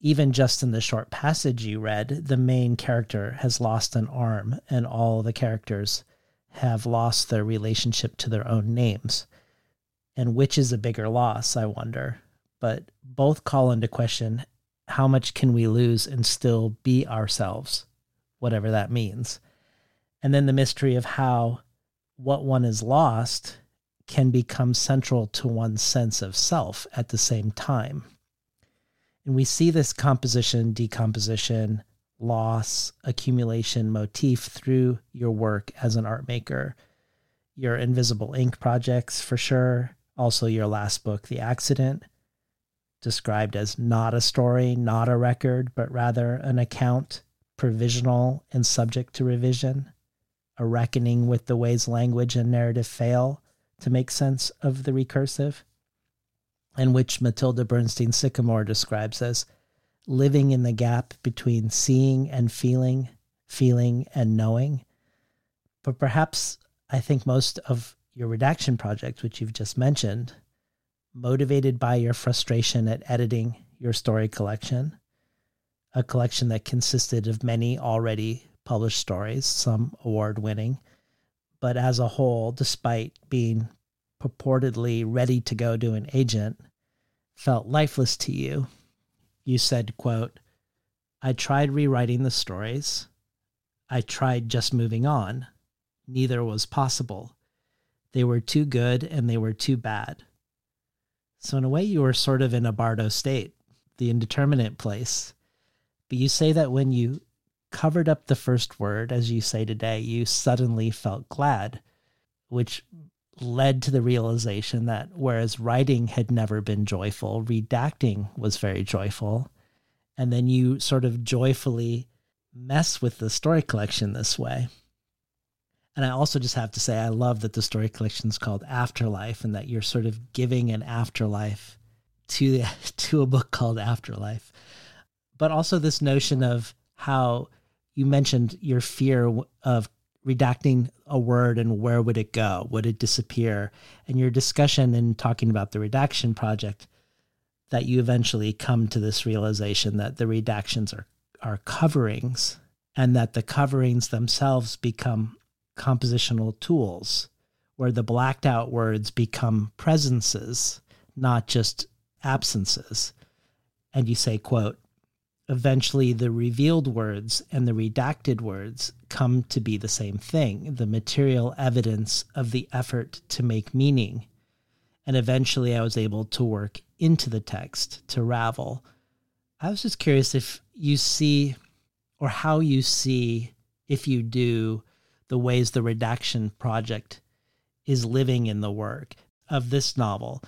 Even just in the short passage you read, the main character has lost an arm, and all the characters have lost their relationship to their own names. And which is a bigger loss, I wonder? But both call into question how much can we lose and still be ourselves, whatever that means. And then the mystery of how what one is lost can become central to one's sense of self at the same time. And we see this composition, decomposition, loss, accumulation motif through your work as an art maker. Your Invisible Ink projects, for sure. Also, your last book, The Accident, described as not a story, not a record, but rather an account, provisional and subject to revision, a reckoning with the ways language and narrative fail to make sense of the recursive, and which Matilda Bernstein Sycamore describes as living in the gap between seeing and feeling, feeling and knowing. But perhaps I think most of your redaction project, which you've just mentioned, motivated by your frustration at editing your story collection, a collection that consisted of many already published stories, some award winning, but as a whole, despite being purportedly ready to go to an agent, felt lifeless to you. You said, quote, I tried rewriting the stories. I tried just moving on. Neither was possible. They were too good and they were too bad. So, in a way, you were sort of in a Bardo state, the indeterminate place. But you say that when you covered up the first word, as you say today, you suddenly felt glad, which led to the realization that whereas writing had never been joyful, redacting was very joyful. And then you sort of joyfully mess with the story collection this way. And I also just have to say, I love that the story collection is called Afterlife and that you're sort of giving an afterlife to, the, *laughs* to a book called Afterlife. But also this notion of how you mentioned your fear of redacting a word and where would it go? Would it disappear? And your discussion in talking about the redaction project, that you eventually come to this realization that the redactions are, are coverings and that the coverings themselves become compositional tools where the blacked out words become presences, not just absences. And you say, quote, eventually the revealed words and the redacted words come to be the same thing the material evidence of the effort to make meaning. And eventually I was able to work into the text to ravel. I was just curious if you see, or how you see, if you do, the ways the redaction project is living in the work of this novel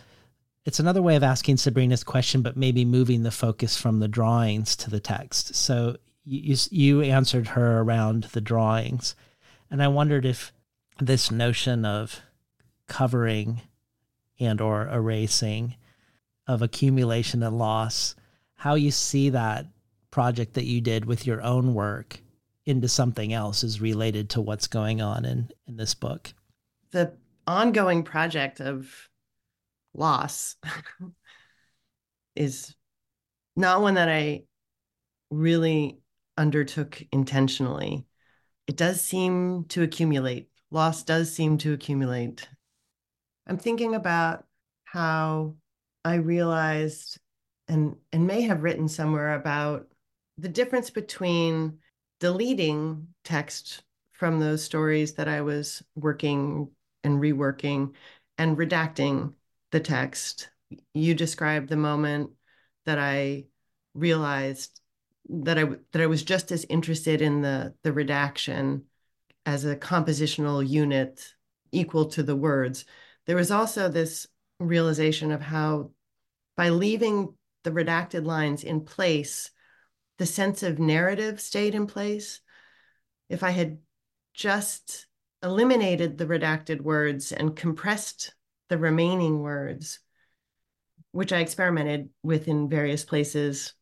it's another way of asking Sabrina's question, but maybe moving the focus from the drawings to the text. So you, you answered her around the drawings. And I wondered if this notion of covering and or erasing of accumulation and loss, how you see that project that you did with your own work into something else is related to what's going on in, in this book. The ongoing project of loss *laughs* is not one that I really undertook intentionally. It does seem to accumulate. Loss does seem to accumulate. I'm thinking about how I realized and and may have written somewhere about the difference between deleting text from those stories that I was working and reworking and redacting the text, you described the moment that I realized that I that I was just as interested in the the redaction as a compositional unit equal to the words. There was also this realization of how by leaving the redacted lines in place, the sense of narrative stayed in place. If I had just eliminated the redacted words and compressed the remaining words, which I experimented with in various places,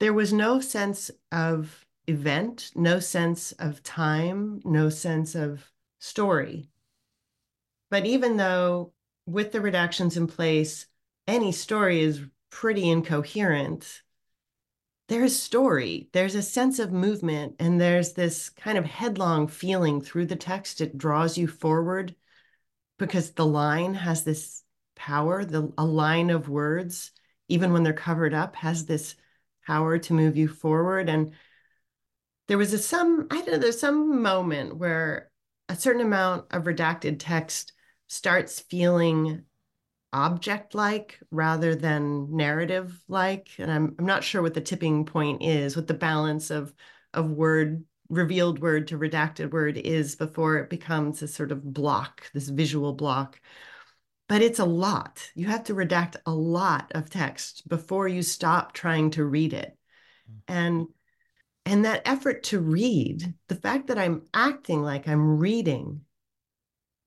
there was no sense of event, no sense of time, no sense of story. But even though with the redactions in place, any story is pretty incoherent. There's story, there's a sense of movement, and there's this kind of headlong feeling through the text. It draws you forward because the line has this power, the a line of words, even when they're covered up, has this power to move you forward. And there was a some, I don't know, there's some moment where a certain amount of redacted text starts feeling object like rather than narrative like and I'm, I'm not sure what the tipping point is what the balance of of word revealed word to redacted word is before it becomes a sort of block this visual block. But it's a lot. You have to redact a lot of text before you stop trying to read it. Mm-hmm. And and that effort to read the fact that i'm acting like i'm reading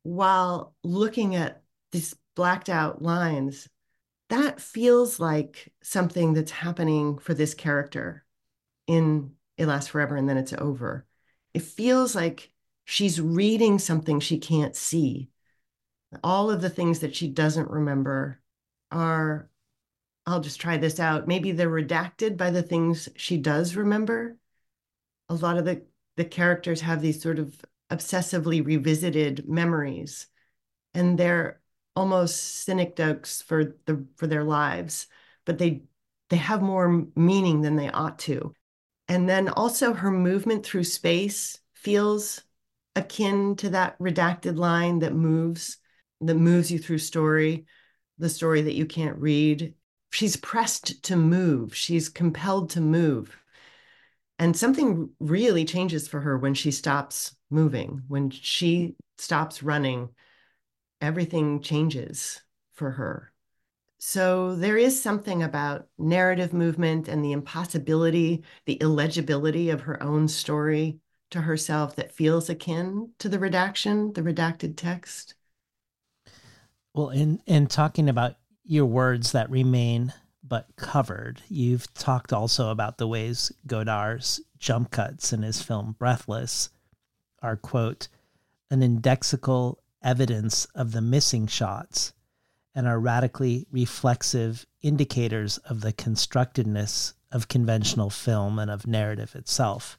while looking at these blacked out lines, that feels like something that's happening for this character in It Lasts Forever and Then It's Over. It feels like she's reading something she can't see. All of the things that she doesn't remember are, I'll just try this out. Maybe they're redacted by the things she does remember. A lot of the, the characters have these sort of obsessively revisited memories and they're almost synecdoches for the for their lives but they they have more meaning than they ought to. And then also her movement through space feels akin to that redacted line that moves that moves you through story the story that you can't read. She's pressed to move. She's compelled to move. And something really changes for her when she stops moving when she stops running everything changes for her. So there is something about narrative movement and the impossibility, the illegibility of her own story to herself that feels akin to the redaction, the redacted text. Well, in in talking about your words that remain but covered, you've talked also about the ways Godard's jump cuts in his film Breathless are quote an indexical evidence of the missing shots and are radically reflexive indicators of the constructedness of conventional film and of narrative itself.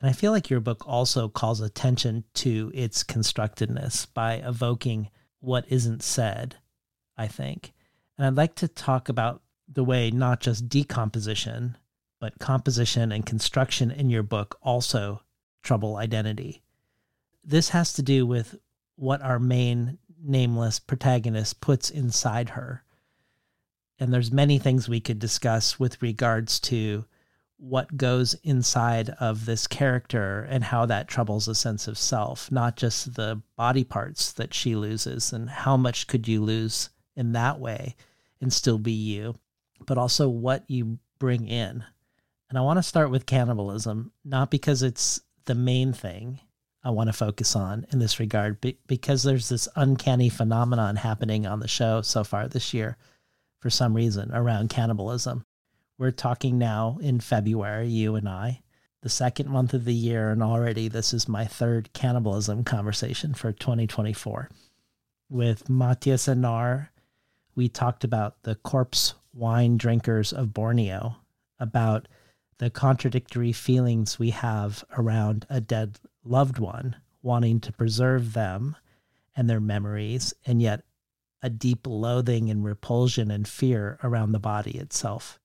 And I feel like your book also calls attention to its constructedness by evoking what isn't said, I think. And I'd like to talk about the way not just decomposition, but composition and construction in your book also trouble identity. This has to do with what our main nameless protagonist puts inside her. And there's many things we could discuss with regards to what goes inside of this character and how that troubles a sense of self, not just the body parts that she loses and how much could you lose in that way and still be you, but also what you bring in. And I want to start with cannibalism, not because it's the main thing I want to focus on in this regard because there's this uncanny phenomenon happening on the show so far this year for some reason around cannibalism. We're talking now in February, you and I, the second month of the year, and already this is my third cannibalism conversation for 2024. With Mathias Énard, we talked about the corpse wine drinkers of Borneo, about the contradictory feelings we have around a dead loved one, wanting to preserve them and their memories, and yet a deep loathing and repulsion and fear around the body itself,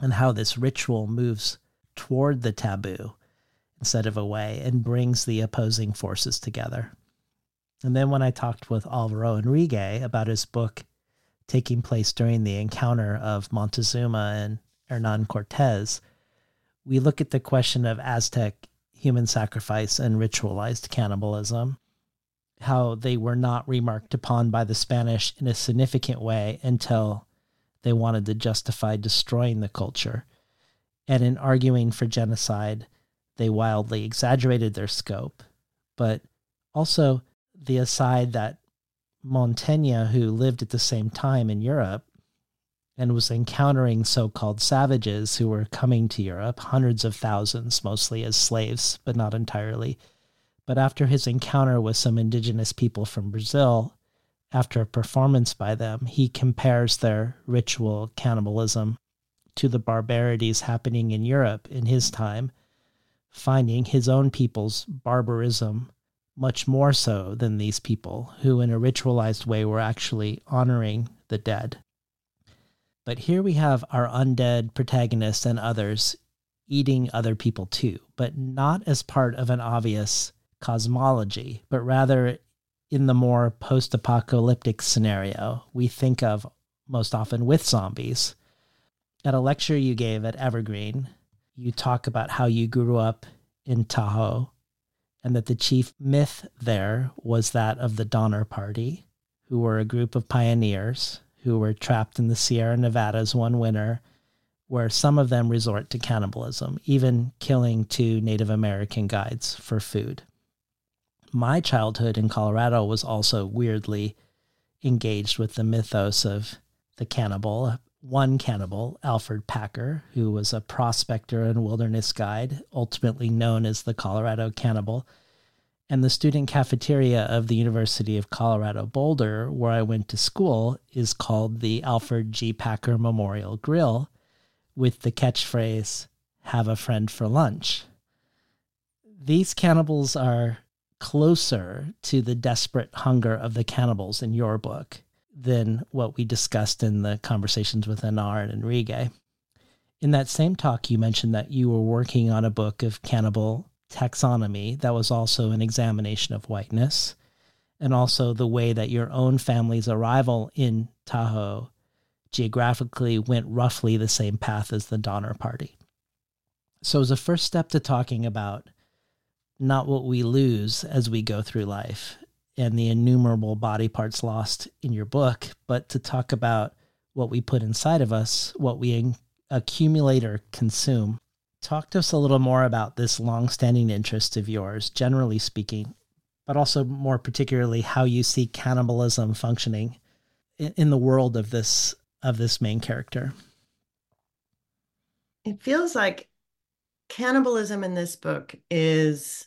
and how this ritual moves toward the taboo instead of away and brings the opposing forces together. And then when I talked with Álvaro Enrigue about his book taking place during the encounter of Montezuma and Hernan Cortez, we look at the question of Aztec human sacrifice and ritualized cannibalism, how they were not remarked upon by the Spanish in a significant way until they wanted to justify destroying the culture. And in arguing for genocide, they wildly exaggerated their scope. But also the aside that Montaigne, who lived at the same time in Europe, and was encountering so called savages who were coming to Europe, hundreds of thousands, mostly as slaves, but not entirely. But after his encounter with some indigenous people from Brazil, after a performance by them, he compares their ritual cannibalism to the barbarities happening in Europe in his time, finding his own people's barbarism much more so than these people, who in a ritualized way were actually honoring the dead. But here we have our undead protagonists and others eating other people too, but not as part of an obvious cosmology, but rather in the more post apocalyptic scenario we think of most often with zombies. At a lecture you gave at Evergreen, you talk about how you grew up in Tahoe and that the chief myth there was that of the Donner Party, who were a group of pioneers who were trapped in the Sierra Nevadas one winter, where some of them resort to cannibalism, even killing two Native American guides for food. My childhood in Colorado was also weirdly engaged with the mythos of the cannibal, one cannibal, Alfred Packer, who was a prospector and wilderness guide, ultimately known as the Colorado Cannibal. And the student cafeteria of the University of Colorado Boulder, where I went to school, is called the Alfred G. Packer Memorial Grill, with the catchphrase, Have a friend for lunch. These cannibals are closer to the desperate hunger of the cannibals in your book than what we discussed in the conversations with Énard and Enrigue. In that same talk, you mentioned that you were working on a book of cannibal taxonomy that was also an examination of whiteness, and also the way that your own family's arrival in Tahoe geographically went roughly the same path as the Donner Party. So, as a first step to talking about not what we lose as we go through life and the innumerable body parts lost in your book, but to talk about what we put inside of us, what we accumulate or consume. Talk to us a little more about this long-standing interest of yours, generally speaking, but also more particularly how you see cannibalism functioning in, in the world of this of this main character. It feels like cannibalism in this book is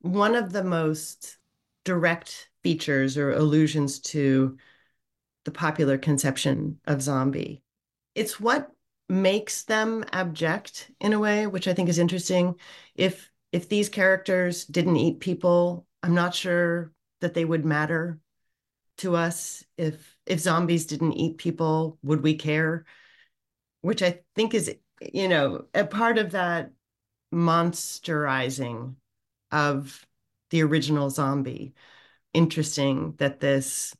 one of the most direct features or allusions to the popular conception of zombie. It's what makes them abject in a way, which I think is interesting. If if these characters didn't eat people, I'm not sure that they would matter to us. If if zombies didn't eat people, would we care? Which I think is, you know, a part of that monsterizing of the original zombie. Interesting that this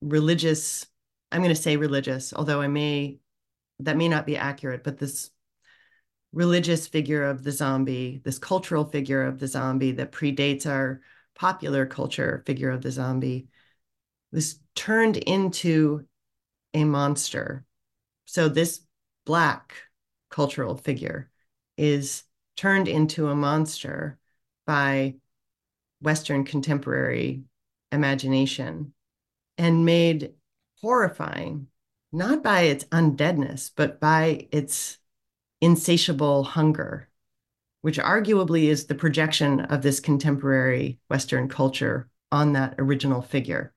religious, I'm going to say religious, although I may, that may not be accurate, but this religious figure of the zombie, this cultural figure of the zombie that predates our popular culture figure of the zombie, was turned into a monster. So this black cultural figure is turned into a monster by Western contemporary imagination and made horrifying, not by its undeadness, but by its insatiable hunger, which arguably is the projection of this contemporary Western culture on that original figure,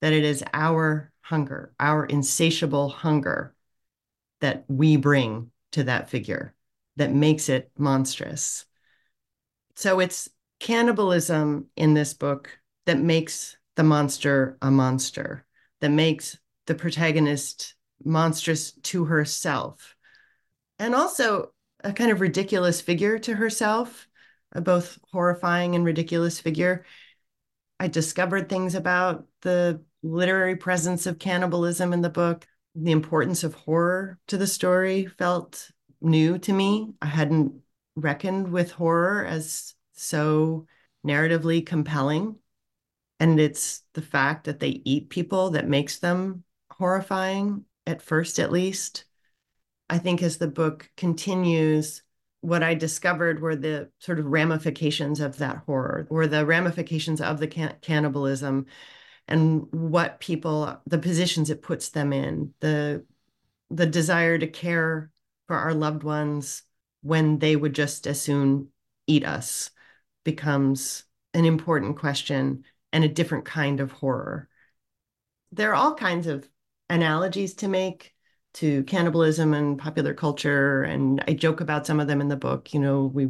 that it is our hunger, our insatiable hunger that we bring to that figure that makes it monstrous. So it's cannibalism in this book that makes the monster a monster, that makes the protagonist monstrous to herself. And also a kind of ridiculous figure to herself, a both horrifying and ridiculous figure. I discovered things about the literary presence of cannibalism in the book. The importance of horror to the story felt new to me. I hadn't reckoned with horror as so narratively compelling. And it's the fact that they eat people that makes them horrifying, at first at least. I think as the book continues, what I discovered were the sort of ramifications of that horror, were the ramifications of the can- cannibalism and what people, the positions it puts them in, the the desire to care for our loved ones when they would just as soon eat us becomes an important question and a different kind of horror. there are all kinds of analogies to make to cannibalism and popular culture. And I joke about some of them in the book. You know, we,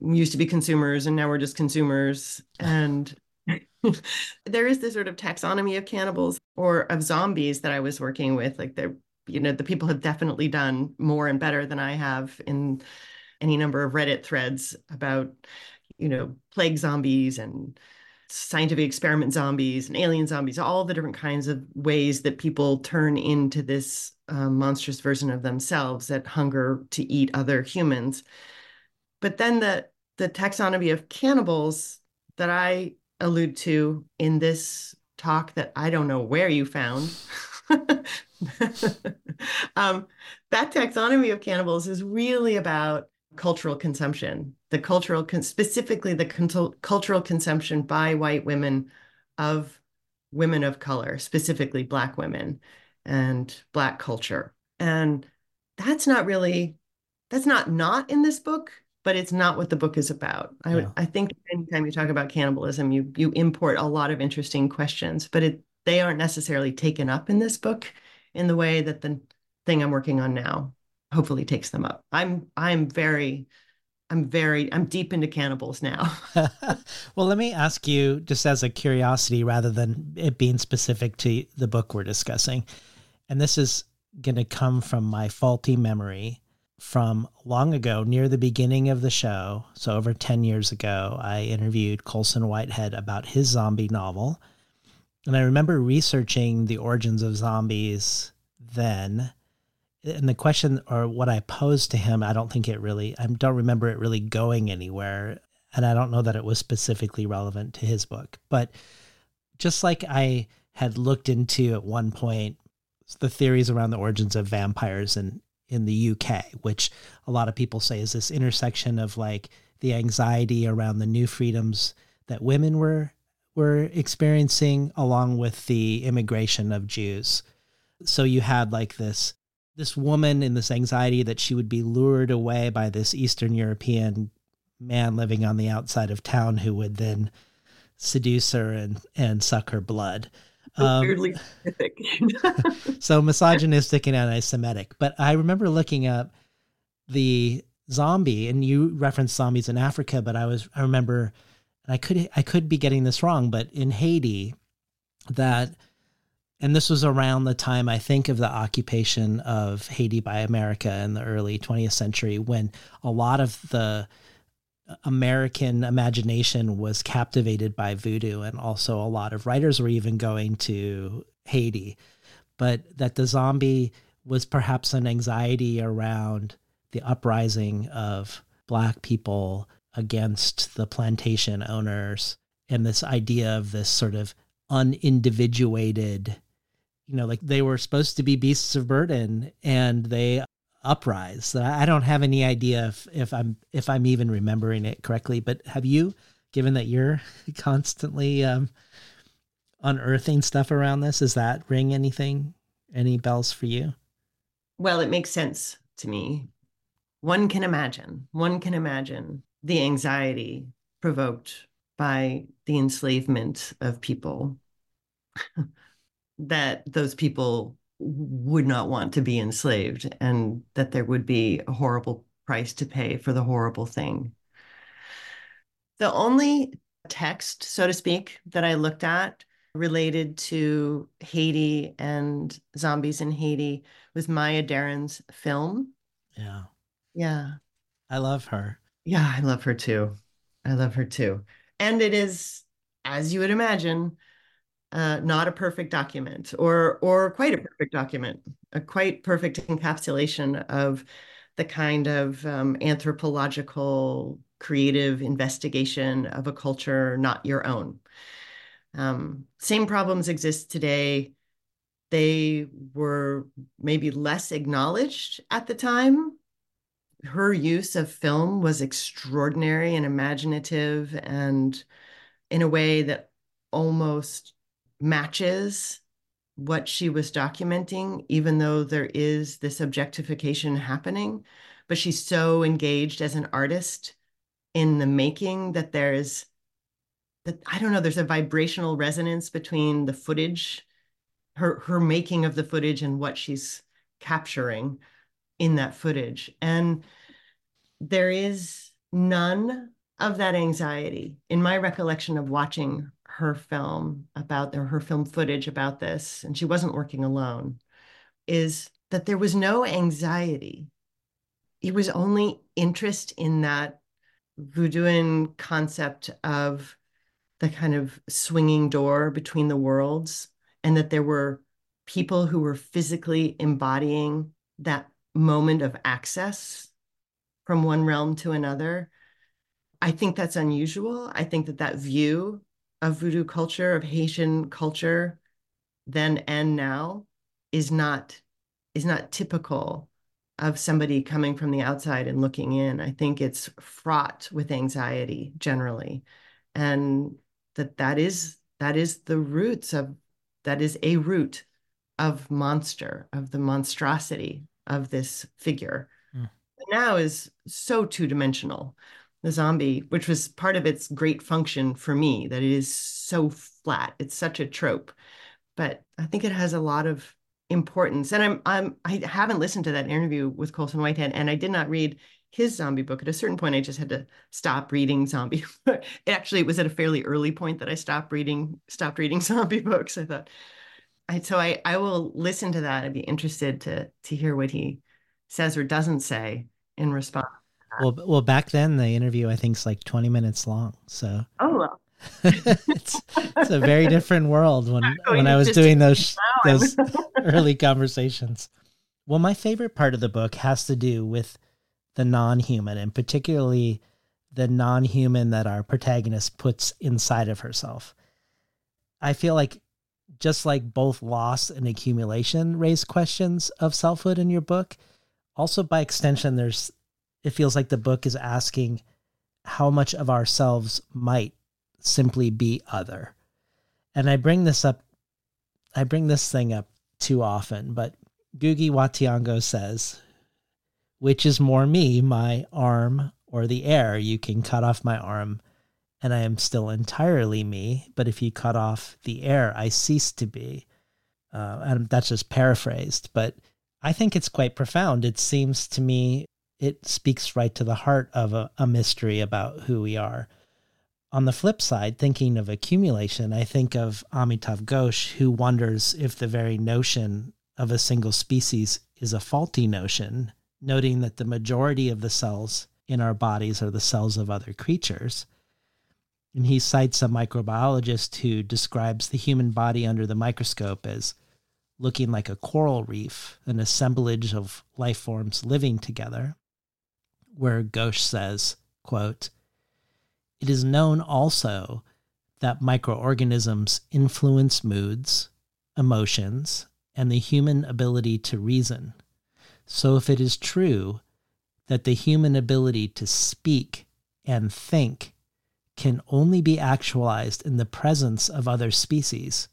used to be consumers and now we're just consumers. And *laughs* there is this sort of taxonomy of cannibals or of zombies that I was working with. Like they're, you know, the people have definitely done more and better than I have in any number of Reddit threads about, you know, plague zombies and scientific experiment zombies and alien zombies, all the different kinds of ways that people turn into this um, monstrous version of themselves that hunger to eat other humans. But then the the taxonomy of cannibals that I allude to in this talk that I don't know where you found. *laughs* um, that taxonomy of cannibals is really about cultural consumption, the cultural, con- specifically the con- cultural consumption by white women of women of color, specifically Black women and Black culture. And that's not really, that's not not in this book, but it's not what the book is about. I, yeah. I think anytime you talk about cannibalism, you you import a lot of interesting questions, but it they aren't necessarily taken up in this book in the way that the thing I'm working on now hopefully takes them up. I'm I'm very I'm very I'm deep into cannibals now. *laughs* well, let me ask you just as a curiosity rather than it being specific to the book we're discussing. And this is going to come from my faulty memory from long ago near the beginning of the show. So over 10 years ago, I interviewed Colson Whitehead about his zombie novel. And I remember researching the origins of zombies then and the question or what I posed to him, I don't think it really, I don't remember it really going anywhere. And I don't know that it was specifically relevant to his book. But just like I had looked into at one point the theories around the origins of vampires in, in the UK, which a lot of people say is this intersection of like the anxiety around the new freedoms that women were were experiencing along with the immigration of Jews. So you had like this this woman in this anxiety that she would be lured away by this Eastern European man living on the outside of town who would then seduce her and and suck her blood. Um, weirdly *laughs* so misogynistic and anti-Semitic. But I remember looking up the zombie, and you referenced zombies in Africa, but I was I remember, and I could I could be getting this wrong, but in Haiti, that and this was around the time I think of the occupation of Haiti by America in the early 20th century when a lot of the American imagination was captivated by voodoo and also a lot of writers were even going to Haiti. But that the zombie was perhaps an anxiety around the uprising of black people against the plantation owners and this idea of this sort of unindividuated you know, like they were supposed to be beasts of burden and they uprise. I don't have any idea if, if I'm if I'm even remembering it correctly, but have you, given that you're *laughs* constantly um, unearthing stuff around this, does that ring anything, any bells for you? Well, it makes sense to me. One can imagine, one can imagine the anxiety provoked by the enslavement of people *laughs* that those people would not want to be enslaved and that there would be a horrible price to pay for the horrible thing. The only text, so to speak, that I looked at related to Haiti and zombies in Haiti was Maya Deren's film. Yeah. Yeah. I love her. Yeah, I love her too. I love her too. And it is, as you would imagine, uh, not a perfect document or or quite a perfect document, a quite perfect encapsulation of the kind of um, anthropological creative investigation of a culture not your own. Um, same problems exist today. They were maybe less acknowledged at the time. Her use of film was extraordinary and imaginative and in a way that almost matches what she was documenting, even though there is this objectification happening. But she's so engaged as an artist in the making that there's that I don't know, there's a vibrational resonance between the footage, her her making of the footage and what she's capturing in that footage. And there is none of that anxiety in my recollection of watching her film about or her film footage about this, and she wasn't working alone, is that there was no anxiety. It was only interest in that voodooan concept of the kind of swinging door between the worlds, and that there were people who were physically embodying that moment of access from one realm to another. I think that's unusual. I think that that view of voodoo culture, of Haitian culture, then and now, is not is not typical of somebody coming from the outside and looking in. I think it's fraught with anxiety generally, and that that is that is the roots of that is a root of monster of the monstrosity of this figure. Mm. Now is so two dimensional the zombie, which was part of its great function for me, that it is so flat. It's such a trope. But I think it has a lot of importance. And I'm I'm I haven't listened to that interview with Colson Whitehead, and I did not read his zombie book. At a certain point, I just had to stop reading zombie. *laughs* Actually, it was at a fairly early point that I stopped reading stopped reading *laughs* zombie books. I thought, I, so I I will listen to that. I'd be interested to to hear what he says or doesn't say in response. Well, well, back then the interview I think is like twenty minutes long. So oh, well. *laughs* it's it's a very different world when when I was doing those those *laughs* early conversations. Well, my favorite part of the book has to do with the non-human, and particularly the non-human that our protagonist puts inside of herself. I feel like just like both loss and accumulation raise questions of selfhood in your book, also by extension, there's it feels like the book is asking how much of ourselves might simply be other. And I bring this up, I bring this thing up too often, but Ngugi wa Thiong'o says, which is more me, my arm or the air? You can cut off my arm and I am still entirely me, but if you cut off the air, I cease to be. Uh, and that's just paraphrased, but I think it's quite profound. It seems to me it speaks right to the heart of a, a mystery about who we are. On the flip side, thinking of accumulation, I think of Amitav Ghosh, who wonders if the very notion of a single species is a faulty notion, noting that the majority of the cells in our bodies are the cells of other creatures. And he cites a microbiologist who describes the human body under the microscope as looking like a coral reef, an assemblage of life forms living together where Ghosh says, quote, It is known also that microorganisms influence moods, emotions, and the human ability to reason. So if it is true that the human ability to speak and think can only be actualized in the presence of other species,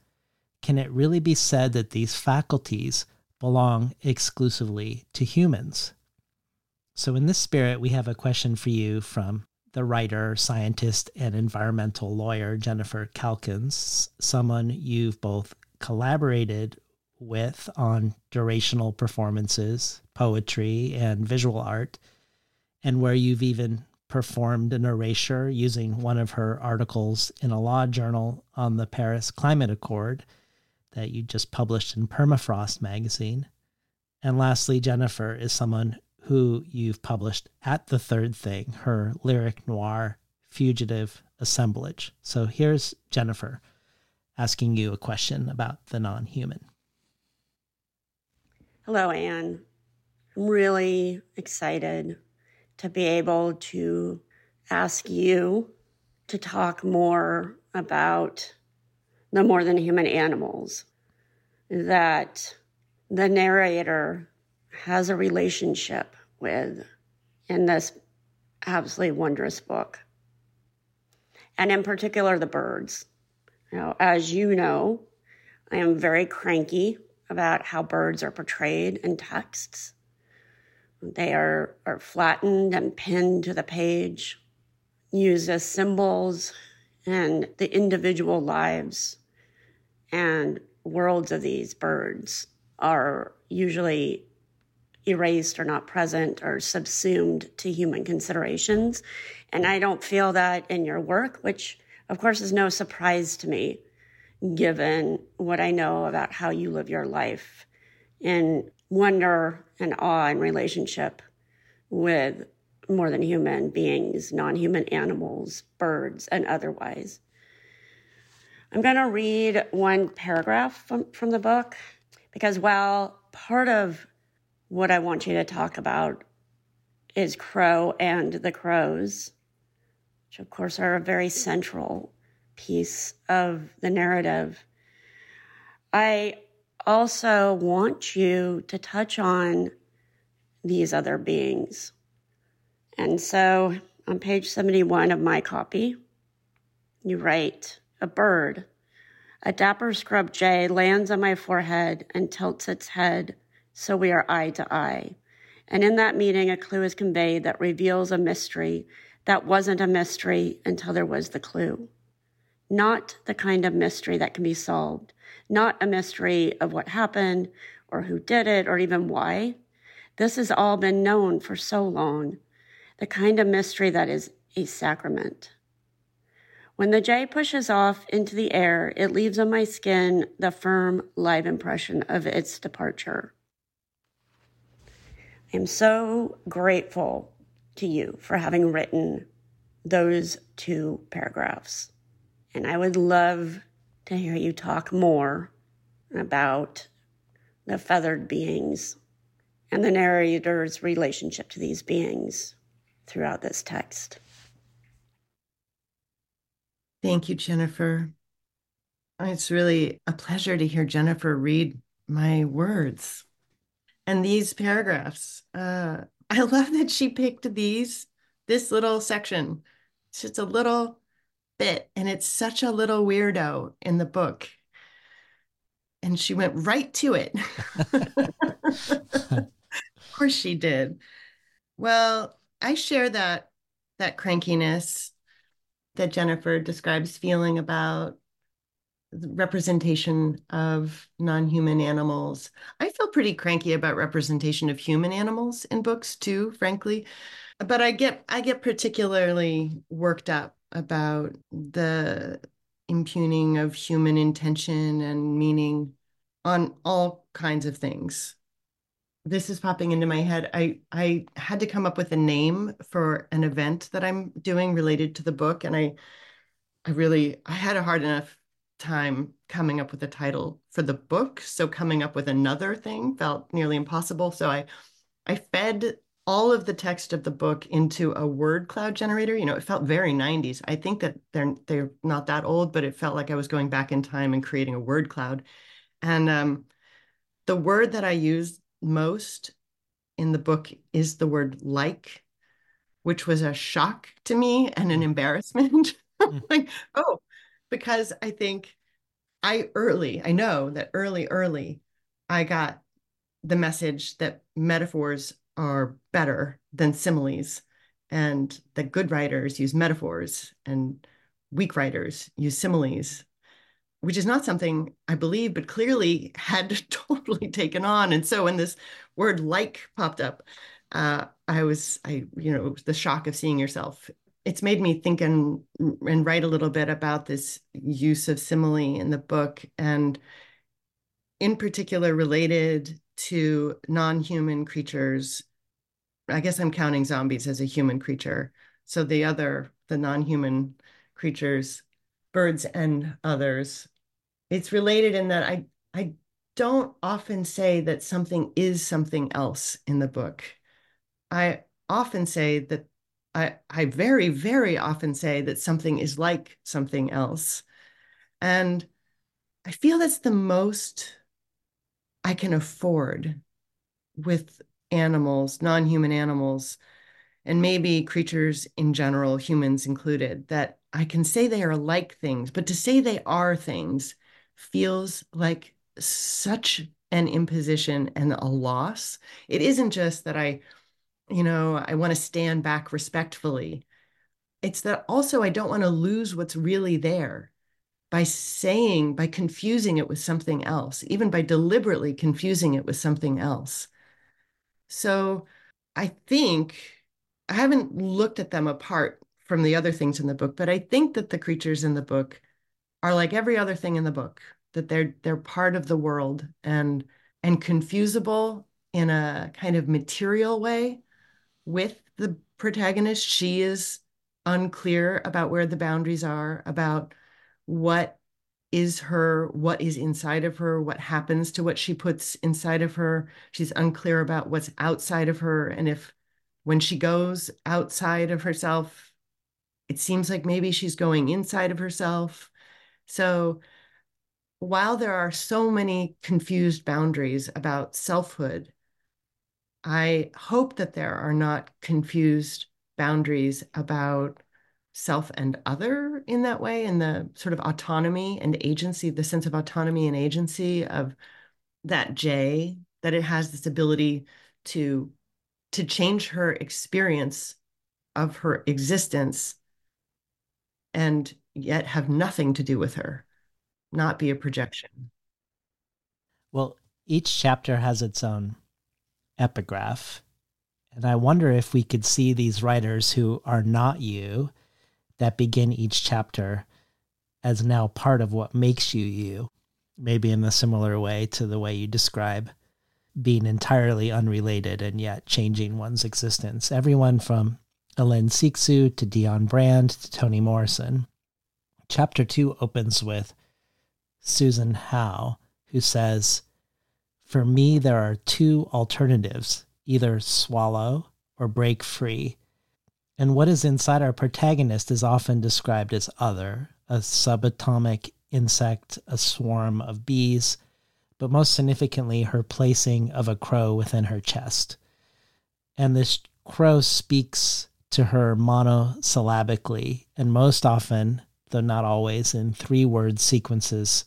can it really be said that these faculties belong exclusively to humans? So, in this spirit, we have a question for you from the writer, scientist, and environmental lawyer Jennifer Calkins, someone you've both collaborated with on durational performances, poetry, and visual art, and where you've even performed an erasure using one of her articles in a law journal on the Paris Climate Accord that you just published in Permafrost magazine. And lastly, Jennifer is someone who you've published at the third thing, her lyric noir fugitive assemblage. So here's Jennifer asking you a question about the non human. Hello, Anne. I'm really excited to be able to ask you to talk more about the more than human animals that the narrator has a relationship with in this absolutely wondrous book. And in particular, the birds. Now, as you know, I am very cranky about how birds are portrayed in texts. They are, are flattened and pinned to the page, used as symbols and the individual lives and worlds of these birds are usually erased or not present or subsumed to human considerations. And I don't feel that in your work, which of course is no surprise to me, given what I know about how you live your life in wonder and awe and relationship with more than human beings, non human animals, birds, and otherwise. I'm going to read one paragraph from, from the book because while part of what I want you to talk about is Crow and the Crows, which of course are a very central piece of the narrative. I also want you to touch on these other beings. And so on page 71 of my copy, you write a bird. A dapper scrub jay lands on my forehead and tilts its head so we are eye to eye. And in that meeting, a clue is conveyed that reveals a mystery that wasn't a mystery until there was the clue. Not the kind of mystery that can be solved, not a mystery of what happened or who did it or even why. This has all been known for so long, the kind of mystery that is a sacrament. When the jay pushes off into the air, it leaves on my skin the firm, live impression of its departure. Am so grateful to you for having written those two paragraphs. And I would love to hear you talk more about the feathered beings and the narrator's relationship to these beings throughout this text. Thank you, Jennifer. It's really a pleasure to hear Jennifer read my words and these paragraphs. Uh, *laughs* I love that she picked these, this little section. It's just a little bit, and it's such a little weirdo in the book. And she went right to it. *laughs* of course she did. Well, I share that that crankiness that Jennifer describes feeling about representation of non-human animals. I feel pretty cranky about representation of human animals in books too, frankly. But I get I get particularly worked up about the impugning of human intention and meaning on all kinds of things. This is popping into my head. I I had to come up with a name for an event that I'm doing related to the book and I I really I had a hard enough time coming up with a title for the book. So coming up with another thing felt nearly impossible. So I I fed all of the text of the book into a word cloud generator. You know, it felt very 90s. I think that they're they're not that old, but it felt like I was going back in time and creating a word cloud. And um, the word that I used most in the book is the word like, which was a shock to me and an mm. embarrassment. *laughs* Like, oh, because I think I early, I know that early, early, I got the message that metaphors are better than similes and that good writers use metaphors and weak writers use similes which is not something I believe, but clearly *laughs* had *laughs* totally taken on. And so when this word like popped up, uh, I was, I, you know, the shock of seeing yourself it's made me think and and write a little bit about this use of simile in the book and in particular related to non-human creatures. I guess i'm counting zombies as a human creature. So the other the non-human creatures birds and others. It's related in that i i don't often say that something is something else in the book. I often say that I, I very, very often say that something is like something else. And I feel that's the most I can afford with animals, non human animals, and maybe creatures in general, humans included, that I can say they are like things, but to say they are things feels like such an imposition and a loss. It isn't just that I you know, I want to stand back respectfully. it's that also I don't want to lose what's really there by saying, by confusing it with something else, even by deliberately confusing it with something else. So I think I haven't looked at them apart from the other things in the book, but I think that the creatures in the book are like every other thing in the book, that they're they're part of the world and and confusable in a kind of material way with the protagonist. She is unclear about where the boundaries are, about what is her, what is inside of her, what happens to what she puts inside of her. She's unclear about what's outside of her. And if when she goes outside of herself, it seems like maybe she's going inside of herself. So while there are so many confused boundaries about selfhood, I hope that there are not confused boundaries about self and other in that way, and the sort of autonomy and agency, the sense of autonomy and agency of that jay, that it has this ability to to change her experience of her existence and yet have nothing to do with her, not be a projection. Well, each chapter has its own epigraph. And I wonder if we could see these writers who are not you that begin each chapter as now part of what makes you you, maybe in a similar way to the way you describe being entirely unrelated and yet changing one's existence. Everyone from Hélène Cixous to Dionne Brand to Toni Morrison. Chapter two opens with Susan Howe, who says, For me, there are two alternatives either swallow or break free. And what is inside our protagonist is often described as other, a subatomic insect, a swarm of bees, but most significantly, her placing of a crow within her chest. And this crow speaks to her monosyllabically, and most often, though not always, in three word sequences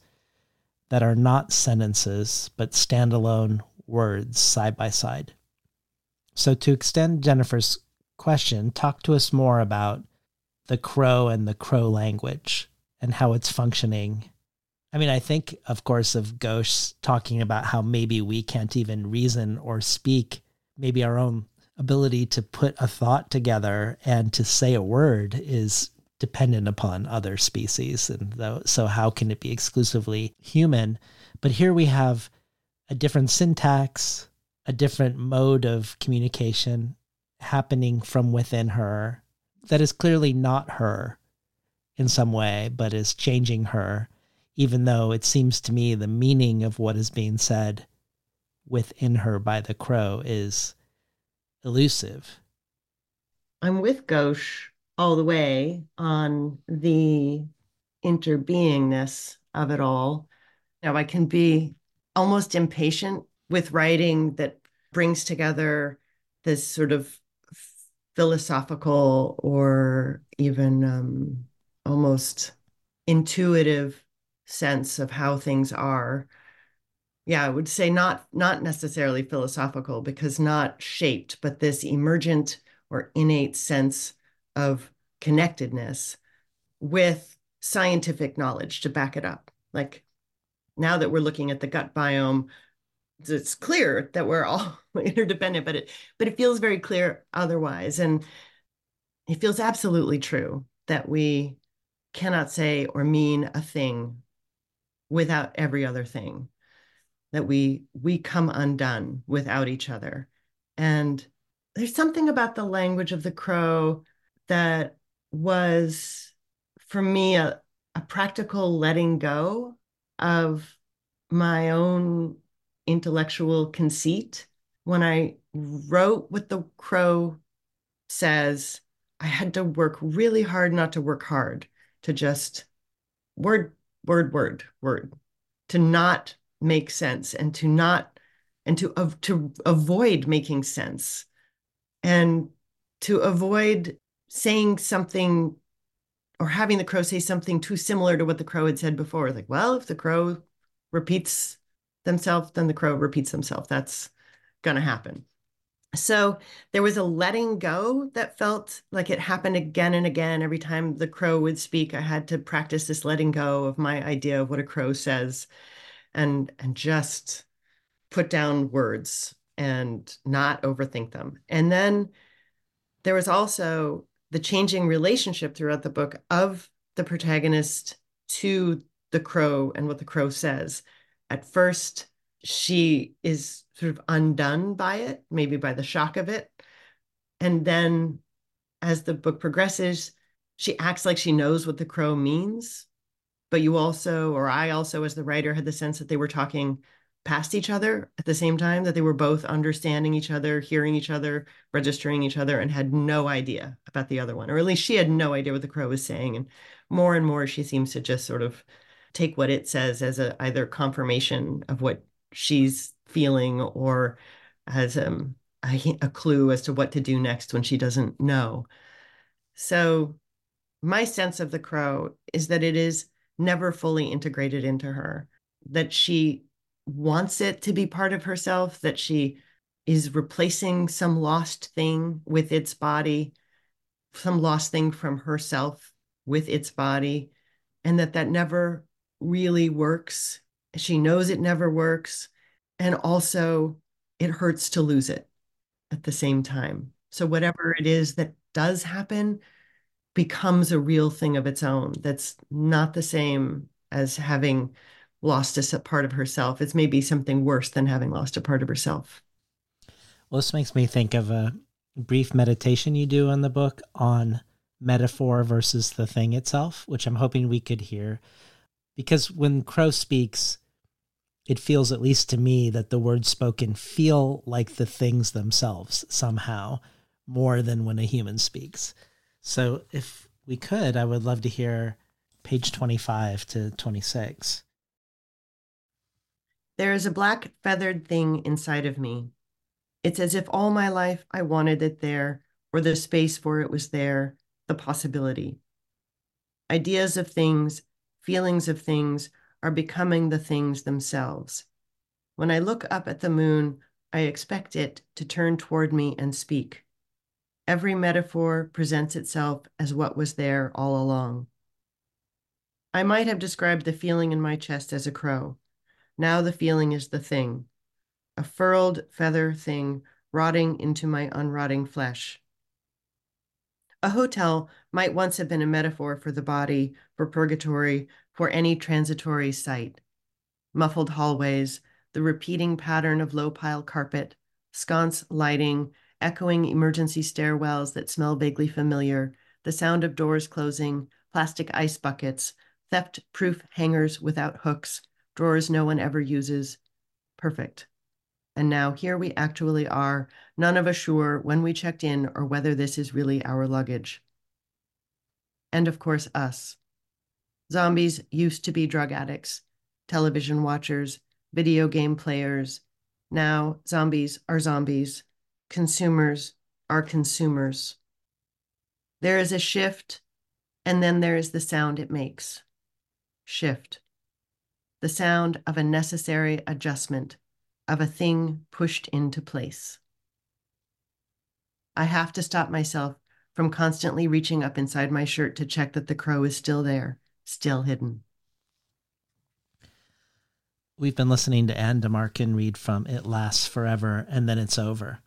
that are not sentences, but standalone words side by side. So, to extend Jennifer's question, talk to us more about the crow and the crow language and how it's functioning. I mean, I think, of course, of Ghosh talking about how maybe we can't even reason or speak, maybe our own ability to put a thought together and to say a word is dependent upon other species. And so, how can it be exclusively human? But here we have a different syntax, a different mode of communication, happening from within her that is clearly not her in some way, but is changing her, even though it seems to me the meaning of what is being said within her by the crow is elusive. I'm with Ghosh all the way on the interbeingness of it all. Now, I can be almost impatient with writing that brings together this sort of philosophical or even um, almost intuitive sense of how things are yeah i would say not not necessarily philosophical because not shaped but this emergent or innate sense of connectedness with scientific knowledge to back it up like now that we're looking at the gut biome it's clear that we're all *laughs* interdependent, but it but it feels very clear otherwise. And it feels absolutely true that we cannot say or mean a thing without every other thing. That we we come undone without each other. And there's something about the language of the crow that was for me a, a practical letting go of my own intellectual conceit. When I wrote what the crow says, I had to work really hard not to work hard, to just word, word, word, word, to not make sense and to not and to to avoid making sense and to avoid saying something or having the crow say something too similar to what the crow had said before like well if the crow repeats themselves, then the crow repeats themselves. That's going to happen. So there was a letting go that felt like it happened again and again. Every time the crow would speak, I had to practice this letting go of my idea of what a crow says and and just put down words and not overthink them. And then there was also the changing relationship throughout the book of the protagonist to the crow and what the crow says. At first, she is sort of undone by it, maybe by the shock of it. And then as the book progresses, she acts like she knows what the crow means. But you also, or I also, as the writer, had the sense that they were talking past each other at the same time, that they were both understanding each other, hearing each other, registering each other, and had no idea about the other one. Or at least she had no idea what the crow was saying. And more and more, she seems to just sort of take what it says as a either confirmation of what she's feeling or as um, a, a clue as to what to do next when she doesn't know. So, my sense of the crow is that it is never fully integrated into her, that she wants it to be part of herself, that she is replacing some lost thing with its body, some lost thing from herself with its body, and that that never really works. She knows it never works. And also, it hurts to lose it at the same time. So, whatever it is that does happen becomes a real thing of its own that's not the same as having lost a part of herself. It's maybe something worse than having lost a part of herself. Well, this makes me think of a brief meditation you do in the book on metaphor versus the thing itself, which I'm hoping we could hear. Because when Crow speaks, it feels, at least to me, that the words spoken feel like the things themselves somehow more than when a human speaks. So if we could, I would love to hear page 25 to 26. There is a black feathered thing inside of me. It's as if all my life I wanted it there, or the space for it was there, the possibility. Ideas of things, feelings of things are becoming the things themselves. When I look up at the moon, I expect it to turn toward me and speak. Every metaphor presents itself as what was there all along. I might have described the feeling in my chest as a crow. Now the feeling is the thing, a furled feather thing rotting into my unrotting flesh. A hotel might once have been a metaphor for the body, for purgatory, for any transitory sight. Muffled hallways, the repeating pattern of low pile carpet, sconce lighting, echoing emergency stairwells that smell vaguely familiar, the sound of doors closing, plastic ice buckets, theft proof hangers without hooks, drawers no one ever uses. Perfect. And now here we actually are, none of us sure when we checked in or whether this is really our luggage. And of course, us. Zombies used to be drug addicts, television watchers, video game players. Now, zombies are zombies. Consumers are consumers. There is a shift, and then there is the sound it makes. Shift the sound of a necessary adjustment, of a thing pushed into place. I have to stop myself from constantly reaching up inside my shirt to check that the crow is still there, still hidden. We've been listening to Anne de Marcken read from It Lasts Forever and Then It's Over.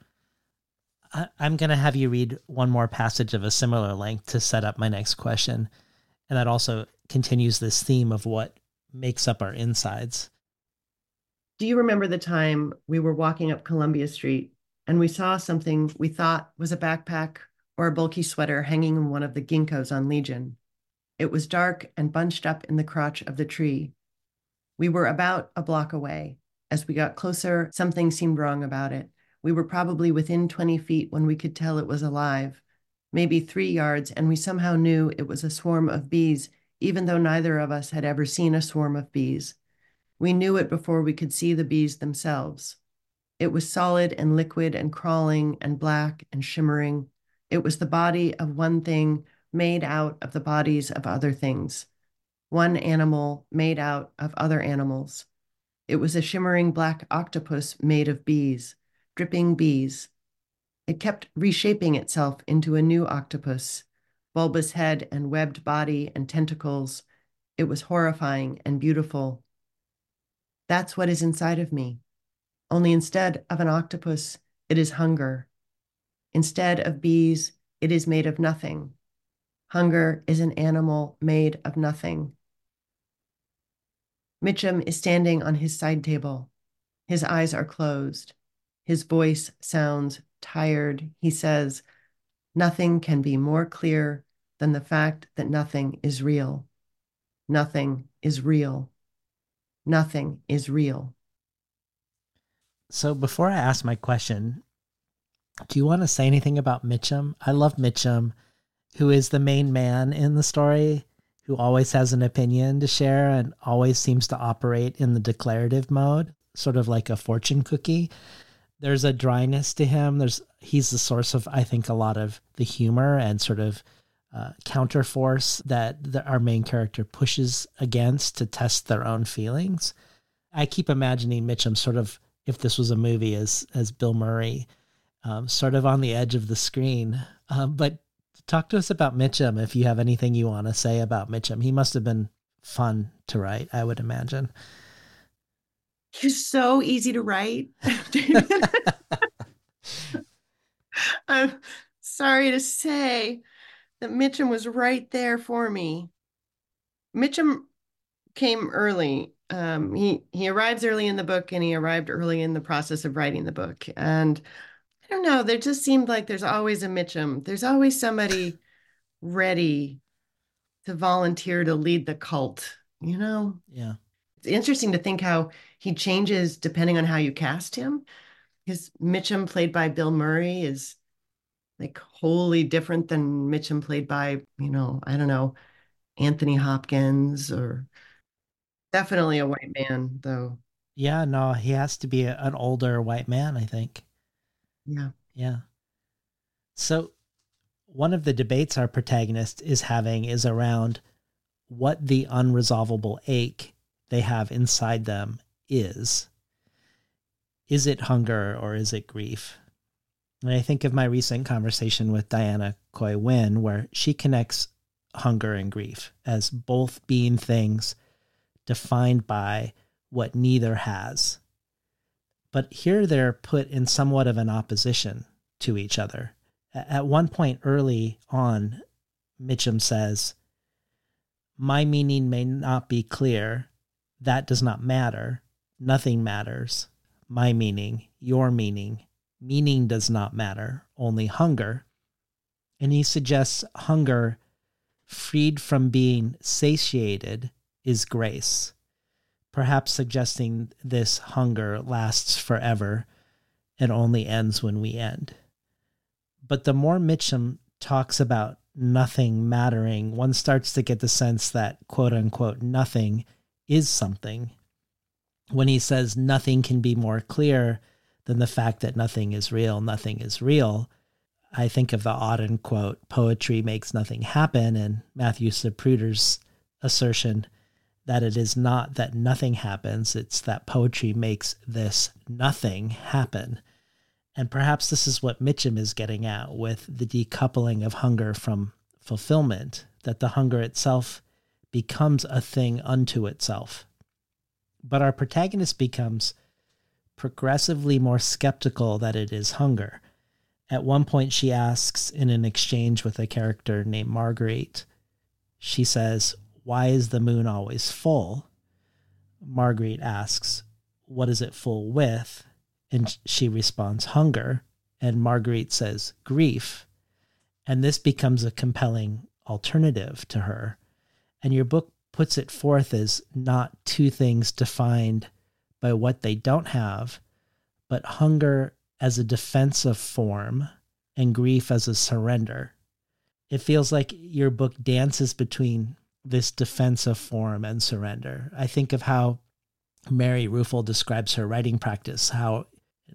I, am going to have you read one more passage of a similar length to set up my next question. And that also continues this theme of what makes up our insides. Do you remember the time we were walking up Columbia Street and we saw something we thought was a backpack or a bulky sweater hanging in one of the ginkgos on Legion? It was dark and bunched up in the crotch of the tree. We were about a block away. As we got closer, something seemed wrong about it. We were probably within 20 feet when we could tell it was alive, maybe three yards, and we somehow knew it was a swarm of bees even though neither of us had ever seen a swarm of bees. We knew it before we could see the bees themselves. It was solid and liquid and crawling and black and shimmering. It was the body of one thing made out of the bodies of other things, one animal made out of other animals. It was a shimmering black octopus made of bees, dripping bees. It kept reshaping itself into a new octopus, bulbous head and webbed body and tentacles. It was horrifying and beautiful. That's what is inside of me. Only instead of an octopus, it is hunger. Instead of bees, it is made of nothing. Hunger is an animal made of nothing. Mitchum is standing on his side table. His eyes are closed. His voice sounds tired. He says, Nothing can be more clear than the fact that nothing is real. Nothing is real. Nothing is real. So before I ask my question, do you want to say anything about Mitchum? I love Mitchum, who is the main man in the story, who always has an opinion to share and always seems to operate in the declarative mode, sort of like a fortune cookie. There's a dryness to him. There's he's the source of I think a lot of the humor and sort of uh, counterforce that the, our main character pushes against to test their own feelings. I keep imagining Mitchum sort of if this was a movie as as Bill Murray um, sort of on the edge of the screen. Um, but talk to us about Mitchum if you have anything you want to say about Mitchum. He must have been fun to write, I would imagine. He's so easy to write. *laughs* I'm sorry to say that Mitchum was right there for me. Mitchum came early. Um, he he arrives early in the book, and he arrived early in the process of writing the book. And I don't know. There just seemed like there's always a Mitchum. There's always somebody ready to volunteer to lead the cult. You know? Yeah. It's interesting to think how he changes depending on how you cast him. His Mitchum, played by Bill Murray, is like wholly different than Mitchum, played by you know I don't know Anthony Hopkins or definitely a white man though. Yeah, no, he has to be a, an older white man, I think. Yeah. Yeah. So, one of the debates our protagonist is having is around what the unresolvable ache they have inside them is. Is it hunger or is it grief? And I think of my recent conversation with Diana Khoi Nguyen, where she connects hunger and grief as both being things defined by what neither has but here they're put in somewhat of an opposition to each other. At one point early on, Mitchum says, My meaning may not be clear. That does not matter. Nothing matters. My meaning, your meaning, meaning does not matter, only hunger. And he suggests hunger, freed from being satiated, is grace perhaps suggesting this hunger lasts forever and only ends when we end. But the more Mitchum talks about nothing mattering, one starts to get the sense that quote unquote nothing is something. When he says nothing can be more clear than the fact that nothing is real, nothing is real, I think of the Auden quote, poetry makes nothing happen, and Matthew Zapruder's assertion, that it is not that nothing happens, it's that poetry makes this nothing happen. And perhaps this is what Mitchum is getting at with the decoupling of hunger from fulfillment, that the hunger itself becomes a thing unto itself. But our protagonist becomes progressively more skeptical that it is hunger. At one point, she asks in an exchange with a character named Marguerite, she says, why is the moon always full? Marguerite asks, What is it full with? And she responds, Hunger. And Marguerite says, Grief. And this becomes a compelling alternative to her. And your book puts it forth as not two things defined by what they don't have, but hunger as a defensive form and grief as a surrender. It feels like your book dances between this defensive form and surrender. I think of how Mary Ruefle describes her writing practice, how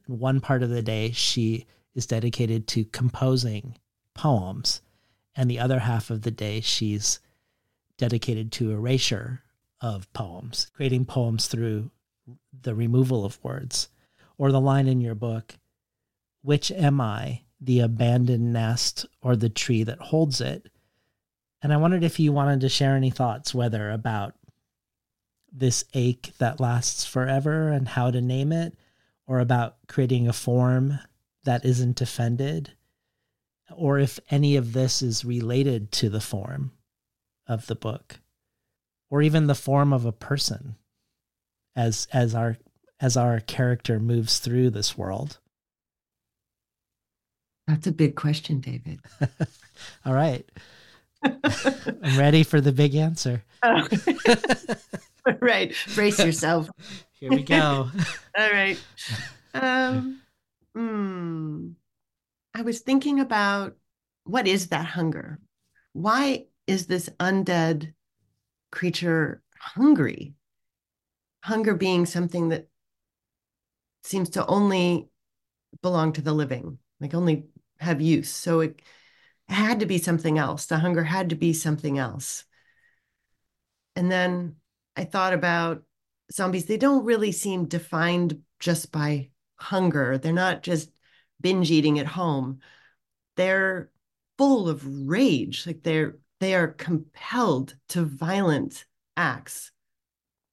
one part of the day she is dedicated to composing poems, and the other half of the day she's dedicated to erasure of poems, creating poems through the removal of words. Or the line in your book, which am I, the abandoned nest or the tree that holds it. And I wondered if you wanted to share any thoughts, whether about this ache that lasts forever and how to name it, or about creating a form that isn't offended, or if any of this is related to the form of the book, or even the form of a person as as our as our character moves through this world. That's a big question, David. *laughs* All right. I'm ready for the big answer. *laughs* Oh. right. Brace yourself. *laughs* Here we go. All right. Um, hmm. I was thinking about what is that hunger? Why is this undead creature hungry? Hunger being something that seems to only belong to the living, like only have use. So it had to be something else. The hunger had to be something else. And then I thought about zombies. They don't really seem defined just by hunger. They're not just binge eating at home. They're full of rage. Like they're they are compelled to violent acts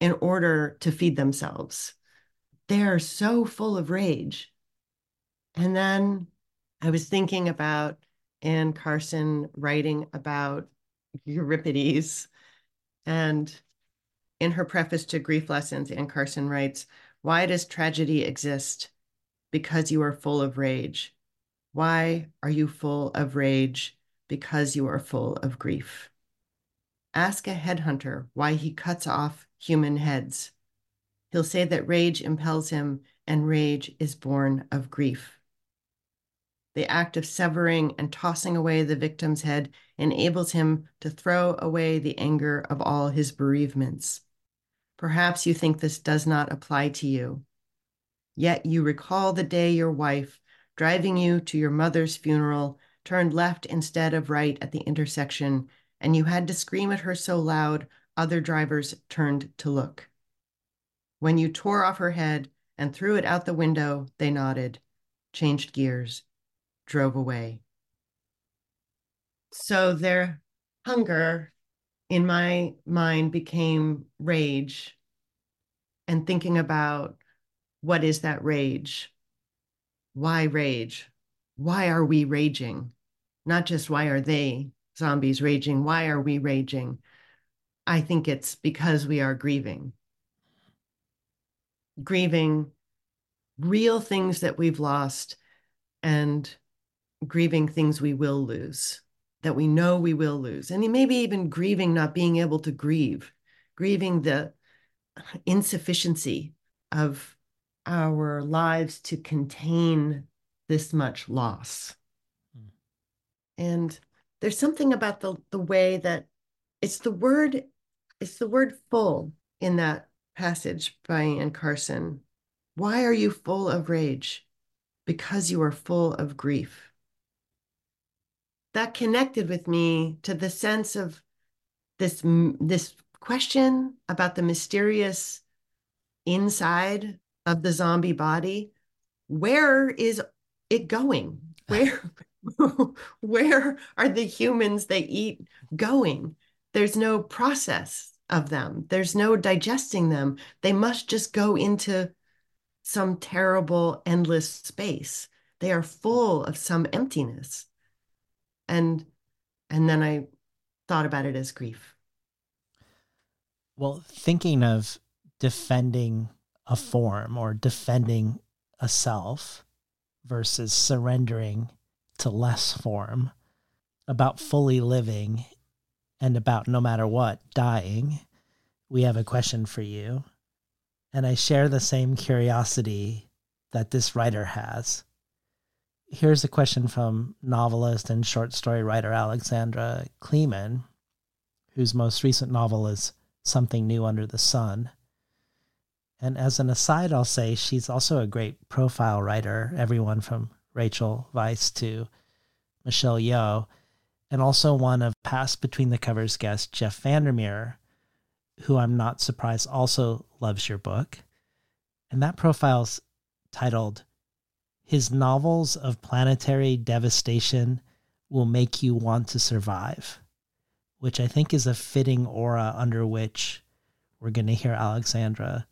in order to feed themselves. They are so full of rage. And then I was thinking about Anne Carson writing about Euripides. And in her preface to Grief Lessons, Anne Carson writes, Why does tragedy exist? Because you are full of rage. Why are you full of rage? Because you are full of grief. Ask a headhunter why he cuts off human heads. He'll say that rage impels him, and rage is born of grief. The act of severing and tossing away the victim's head enables him to throw away the anger of all his bereavements. Perhaps you think this does not apply to you. Yet you recall the day your wife, driving you to your mother's funeral, turned left instead of right at the intersection, and you had to scream at her so loud other drivers turned to look. When you tore off her head and threw it out the window, they nodded, changed gears, drove away. So their hunger in my mind became rage and thinking about what is that rage? Why rage? Why are we raging? Not just why are they zombies raging? Why are we raging? I think it's because we are grieving. Grieving real things that we've lost and grieving things we will lose, that we know we will lose. And maybe even grieving not being able to grieve, grieving the insufficiency of our lives to contain this much loss. And there's something about the, the way that it's the word, it's the word full in that passage by Anne Carson. Why are you full of rage? Because you are full of grief that connected with me to the sense of this this question about the mysterious inside of the zombie body where is it going *laughs* where *laughs* where are the humans they eat going? There's no process of them. There's no digesting them. They must just go into some terrible endless space. They are full of some emptiness. And and then i thought about it as grief. Well thinking of defending a form or defending a self versus surrendering to less form about fully living and about no matter what dying we have a question for you and i share the same curiosity that this writer has here's a question from novelist and short story writer Alexandra Kleeman, whose most recent novel is Something New Under the Sun. And as an aside, I'll say she's also a great profile writer, everyone from Rachel Weisz to Michelle Yeoh, and also one of past Between the Covers guest Jeff VanderMeer, who I'm not surprised also loves your book. And that profile's titled his novels of planetary devastation will make you want to survive, which I think is a fitting aura under which we're going to hear Alexandra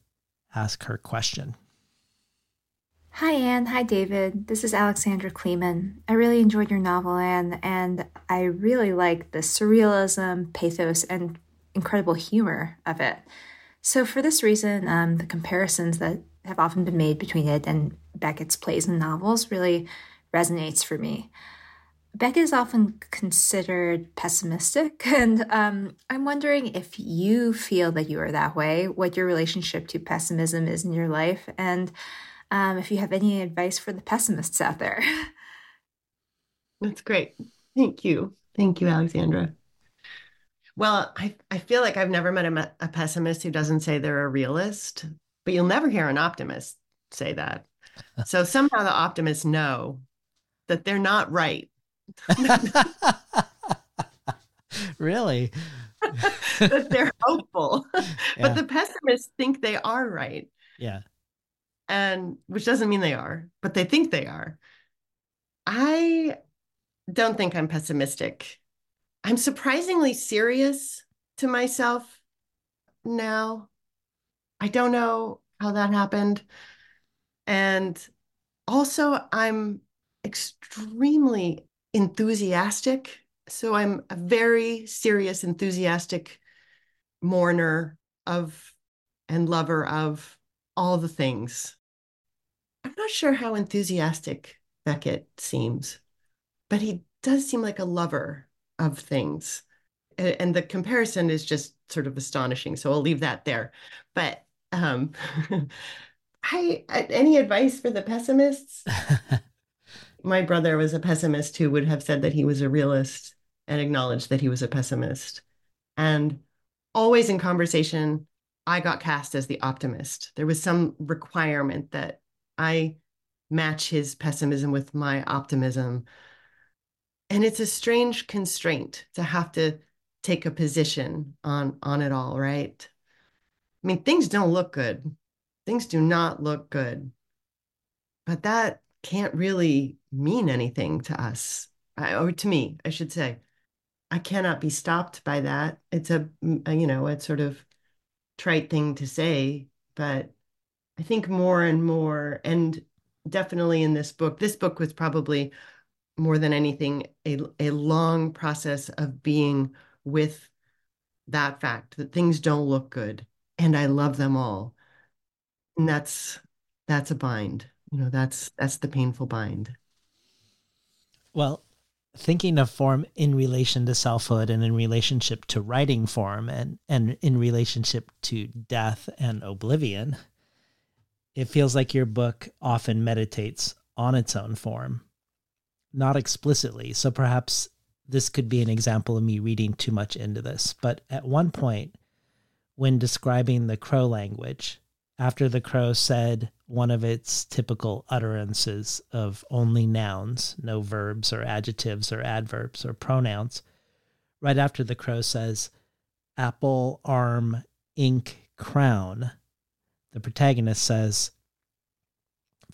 ask her question. Hi, Anne. Hi, David. This is Alexandra Kleeman. I really enjoyed your novel, Anne, and I really like the surrealism, pathos, and incredible humor of it. So, for this reason, um, the comparisons that have often been made between it and Beckett's plays and novels really resonates for me. Beckett is often considered pessimistic, *laughs* and um, I'm wondering if you feel that you are that way, what your relationship to pessimism is in your life, and um, if you have any advice for the pessimists out there. *laughs* That's great. Thank you. Thank you, Alexandra. Well, I, I feel like I've never met a, a pessimist who doesn't say they're a realist, but you'll never hear an optimist say that. so somehow the optimists know that they're not right *laughs* really? *laughs* that they're hopeful. Yeah. But the pessimists think they are right. Yeah. And which doesn't mean they are, but they think they are. I don't think I'm pessimistic. I'm surprisingly serious to myself now. I don't know how that happened. And also, I'm extremely enthusiastic. So I'm a very serious, enthusiastic mourner of and lover of all the things. I'm not sure how enthusiastic Beckett seems, but he does seem like a lover of things. And the comparison is just sort of astonishing. So I'll leave that there. But um, *laughs* I, any advice for the pessimists? *laughs* my brother was a pessimist who would have said that he was a realist and acknowledged that he was a pessimist. And always in conversation, I got cast as the optimist. There was some requirement that I match his pessimism with my optimism. And it's a strange constraint to have to take a position on on it all, right? I mean, things don't look good. Things do not look good. But that can't really mean anything to us, or to me, I should say. I cannot be stopped by that. It's a, you know, a sort of trite thing to say, but I think more and more, and definitely in this book, this book was probably more than anything a, a long process of being with that fact that things don't look good and I love them all. And that's that's a bind you know that's that's the painful bind well thinking of form in relation to selfhood and in relationship to writing form and and in relationship to death and oblivion it feels like your book often meditates on its own form not explicitly. So perhaps this could be an example of me reading too much into this. But at one point when describing the crow language after the crow said one of its typical utterances of only nouns, no verbs or adjectives or adverbs or pronouns, right after the crow says, apple, arm, ink, crown, the protagonist says,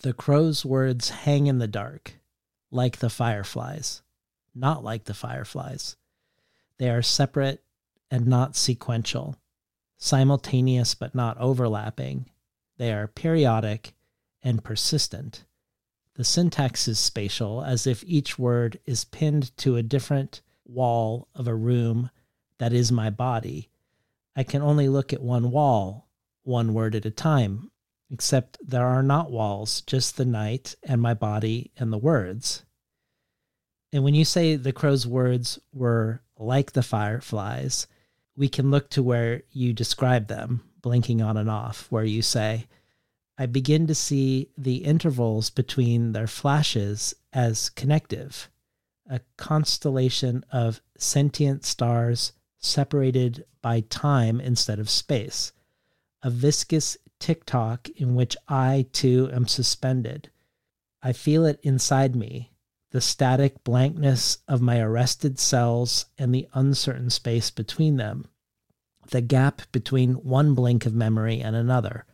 The crow's words hang in the dark, like the fireflies, not like the fireflies. They are separate and not sequential, simultaneous but not overlapping, they are periodic and persistent. The syntax is spatial, as if each word is pinned to a different wall of a room that is my body. I can only look at one wall, one word at a time, except there are not walls, just the night and my body and the words. And when you say the crow's words were like the fireflies, we can look to where you describe them, blinking on and off, where you say, I begin to see the intervals between their flashes as connective, a constellation of sentient stars separated by time instead of space, a viscous tick tock in which I too am suspended. I feel it inside me, the static blankness of my arrested cells and the uncertain space between them the gap between one blink of memory and another,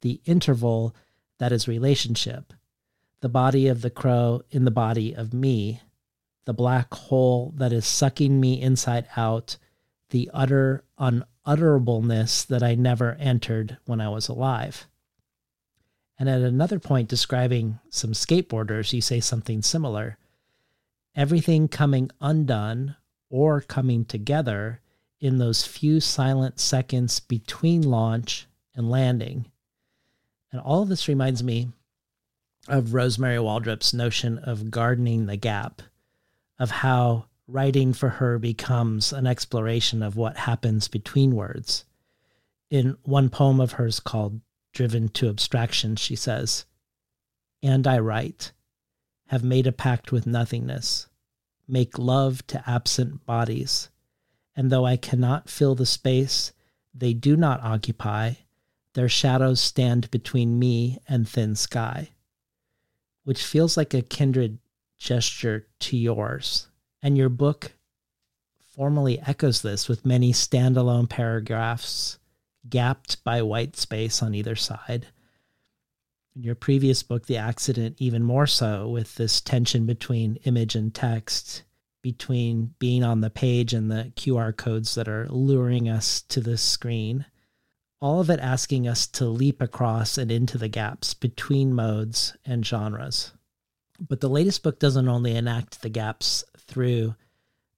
the interval that is relationship, the body of the crow in the body of me, the black hole that is sucking me inside out, the utter unutterableness that I never entered when I was alive. And at another point, describing some skateboarders, you say something similar. Everything coming undone or coming together in those few silent seconds between launch and landing. And all of this reminds me of Rosmarie Waldrop's notion of gardening the gap, of how writing for her becomes an exploration of what happens between words. In one poem of hers called Driven to Abstraction, she says, And I write, have made a pact with nothingness, make love to absent bodies, and though I cannot fill the space they do not occupy, their shadows stand between me and thin sky which feels like a kindred gesture to yours. And your book formally echoes this with many standalone paragraphs gapped by white space on either side. In your previous book, The Accident, even more so, with this tension between image and text, between being on the page and the QR codes that are luring us to the screen all of it asking us to leap across and into the gaps between modes and genres. But the latest book doesn't only enact the gaps through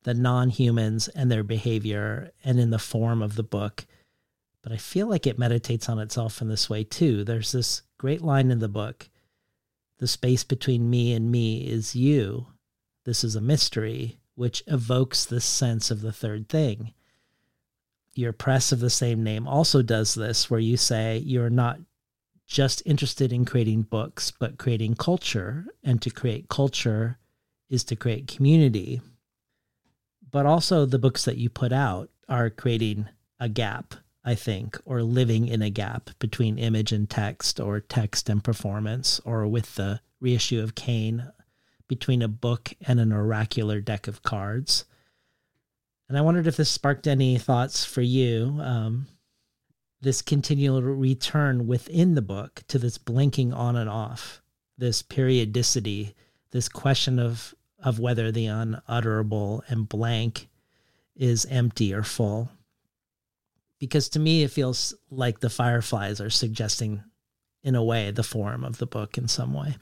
the non humans and their behavior and in the form of the book, but I feel like it meditates on itself in this way too. There's this great line in the book The space between me and me is you. This is a mystery, which evokes this sense of the third thing your press of the same name also does this, where you say you're not just interested in creating books, but creating culture. And to create culture is to create community. But also, the books that you put out are creating a gap, I think, or living in a gap between image and text, or text and performance, or with the reissue of Cane between a book and an oracular deck of cards. And I wondered if this sparked any thoughts for you. Um, this continual return within the book to this blinking on and off, this periodicity, this question of of whether the unutterable and blank is empty or full. Because to me, it feels like the fireflies are suggesting, in a way, the form of the book in some way.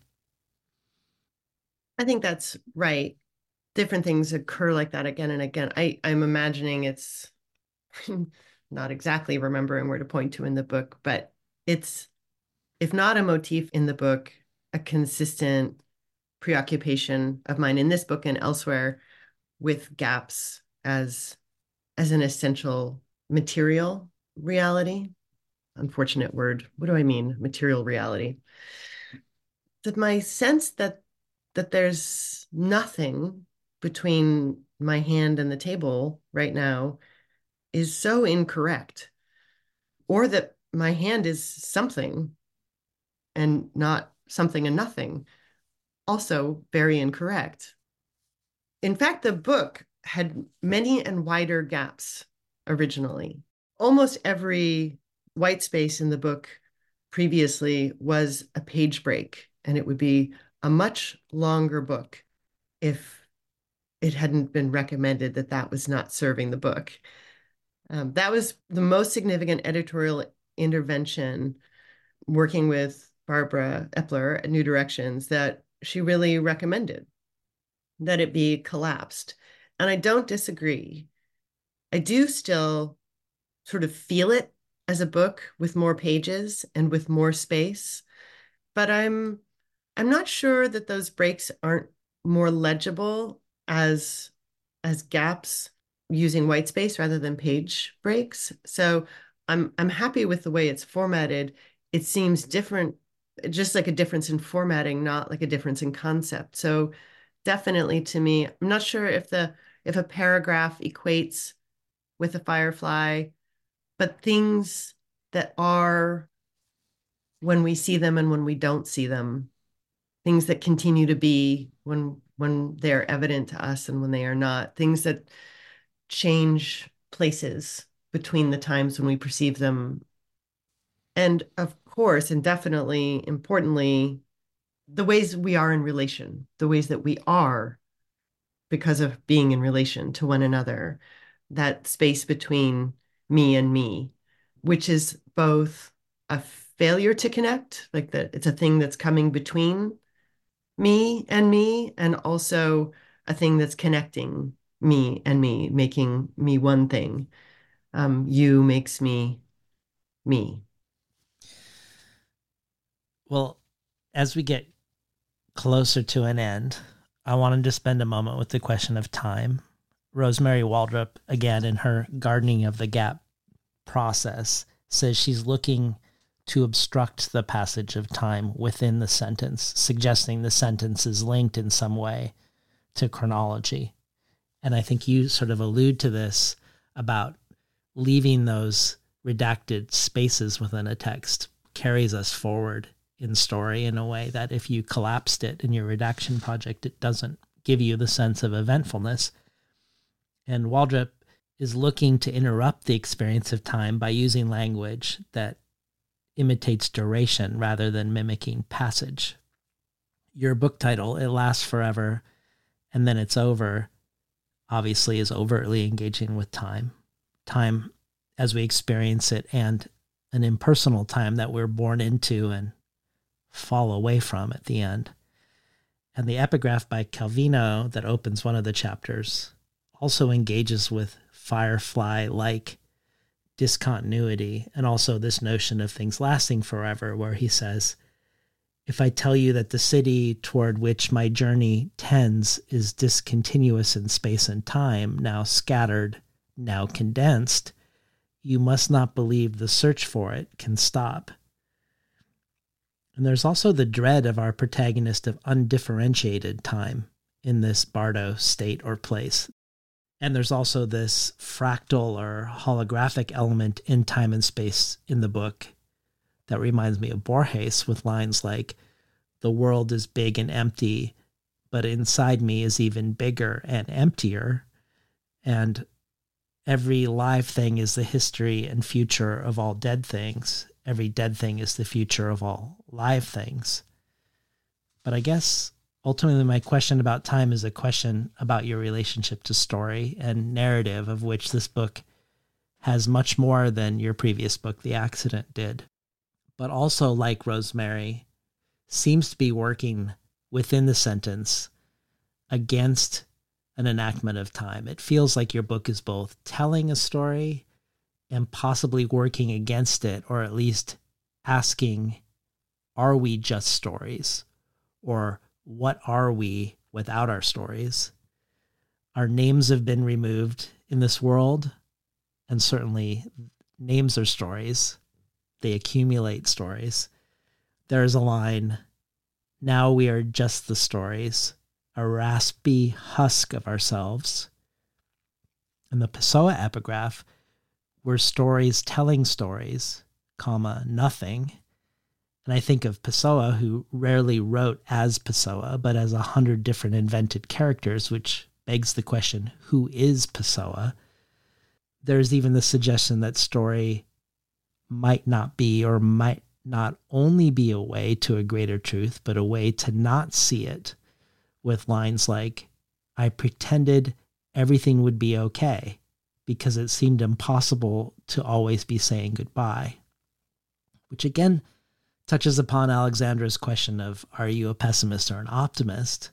I think that's right. Different things occur like that again and again. I, I'm imagining it's *laughs* not exactly remembering where to point to in the book, but it's, if not a motif in the book, a consistent preoccupation of mine in this book and elsewhere with gaps as as an essential material reality. Unfortunate word. What do i mean? Material reality. That my sense that that there's nothing between my hand and the table right now is so incorrect or that my hand is something and not something and nothing also very incorrect. In fact the book had many and wider gaps originally. Almost every white space in the book previously was a page break and it would be a much longer book if it hadn't been recommended that that was not serving the book. Um, that was the most significant editorial intervention working with Barbara Epler at New Directions that she really recommended that it be collapsed. And I don't disagree. I do still sort of feel it as a book with more pages and with more space, but I'm I'm not sure that those breaks aren't more legible as as gaps using white space rather than page breaks. So I'm I'm happy with the way it's formatted. It seems different, just like a difference in formatting, not like a difference in concept. So definitely to me, I'm not sure if the if a paragraph equates with a firefly, but things that are when we see them and when we don't see them, things that continue to be when when they're evident to us and when they are not, things that change places between the times when we perceive them. And of course, and definitely importantly, the ways we are in relation, the ways that we are because of being in relation to one another, that space between me and me, which is both a failure to connect, like that it's a thing that's coming between me and me, and also a thing that's connecting me and me, making me one thing. Um, you makes me me. Well, as we get closer to an end, I wanted to spend a moment with the question of time. Rosmarie Waldrop, again, in her Gardening of the Gap process, says she's looking to obstruct the passage of time within the sentence, suggesting the sentence is linked in some way to chronology. And I think you sort of allude to this about leaving those redacted spaces within a text carries us forward in story in a way that if you collapsed it in your redaction project, it doesn't give you the sense of eventfulness. And Waldrop is looking to interrupt the experience of time by using language that imitates duration rather than mimicking passage. Your book title, It Lasts Forever and Then It's Over, obviously is overtly engaging with time. Time as we experience it and an impersonal time that we're born into and fall away from at the end. And the epigraph by Calvino that opens one of the chapters also engages with firefly like discontinuity and also this notion of things lasting forever, where he says, If I tell you that the city toward which my journey tends is discontinuous in space and time, now scattered, now condensed, you must not believe the search for it can stop. And there's also the dread of our protagonist of undifferentiated time in this Bardo state or place. And there's also this fractal or holographic element in time and space in the book that reminds me of Borges with lines like, The world is big and empty, but inside me is even bigger and emptier. And every live thing is the history and future of all dead things every dead thing is the future of all live things. But I guess ultimately my question about time is a question about your relationship to story and narrative, of which this book has much more than your previous book, The Accident, did. But also, like Rosmarie, seems to be working within the sentence against an enactment of time. It feels like your book is both telling a story and possibly working against it, or at least asking, are we just stories? Or what are we without our stories? Our names have been removed in this world, and certainly names are stories. They accumulate stories. There's a line now we are just the stories, a raspy husk of ourselves. And the Pessoa epigraph were stories telling stories, comma, nothing. And I think of Pessoa, who rarely wrote as Pessoa, but as a hundred different invented characters, which begs the question who is Pessoa? There's even the suggestion that story might not be or might not only be a way to a greater truth, but a way to not see it with lines like, I pretended everything would be okay because it seemed impossible to always be saying goodbye. Which again touches upon Alexandra's question of are you a pessimist or an optimist,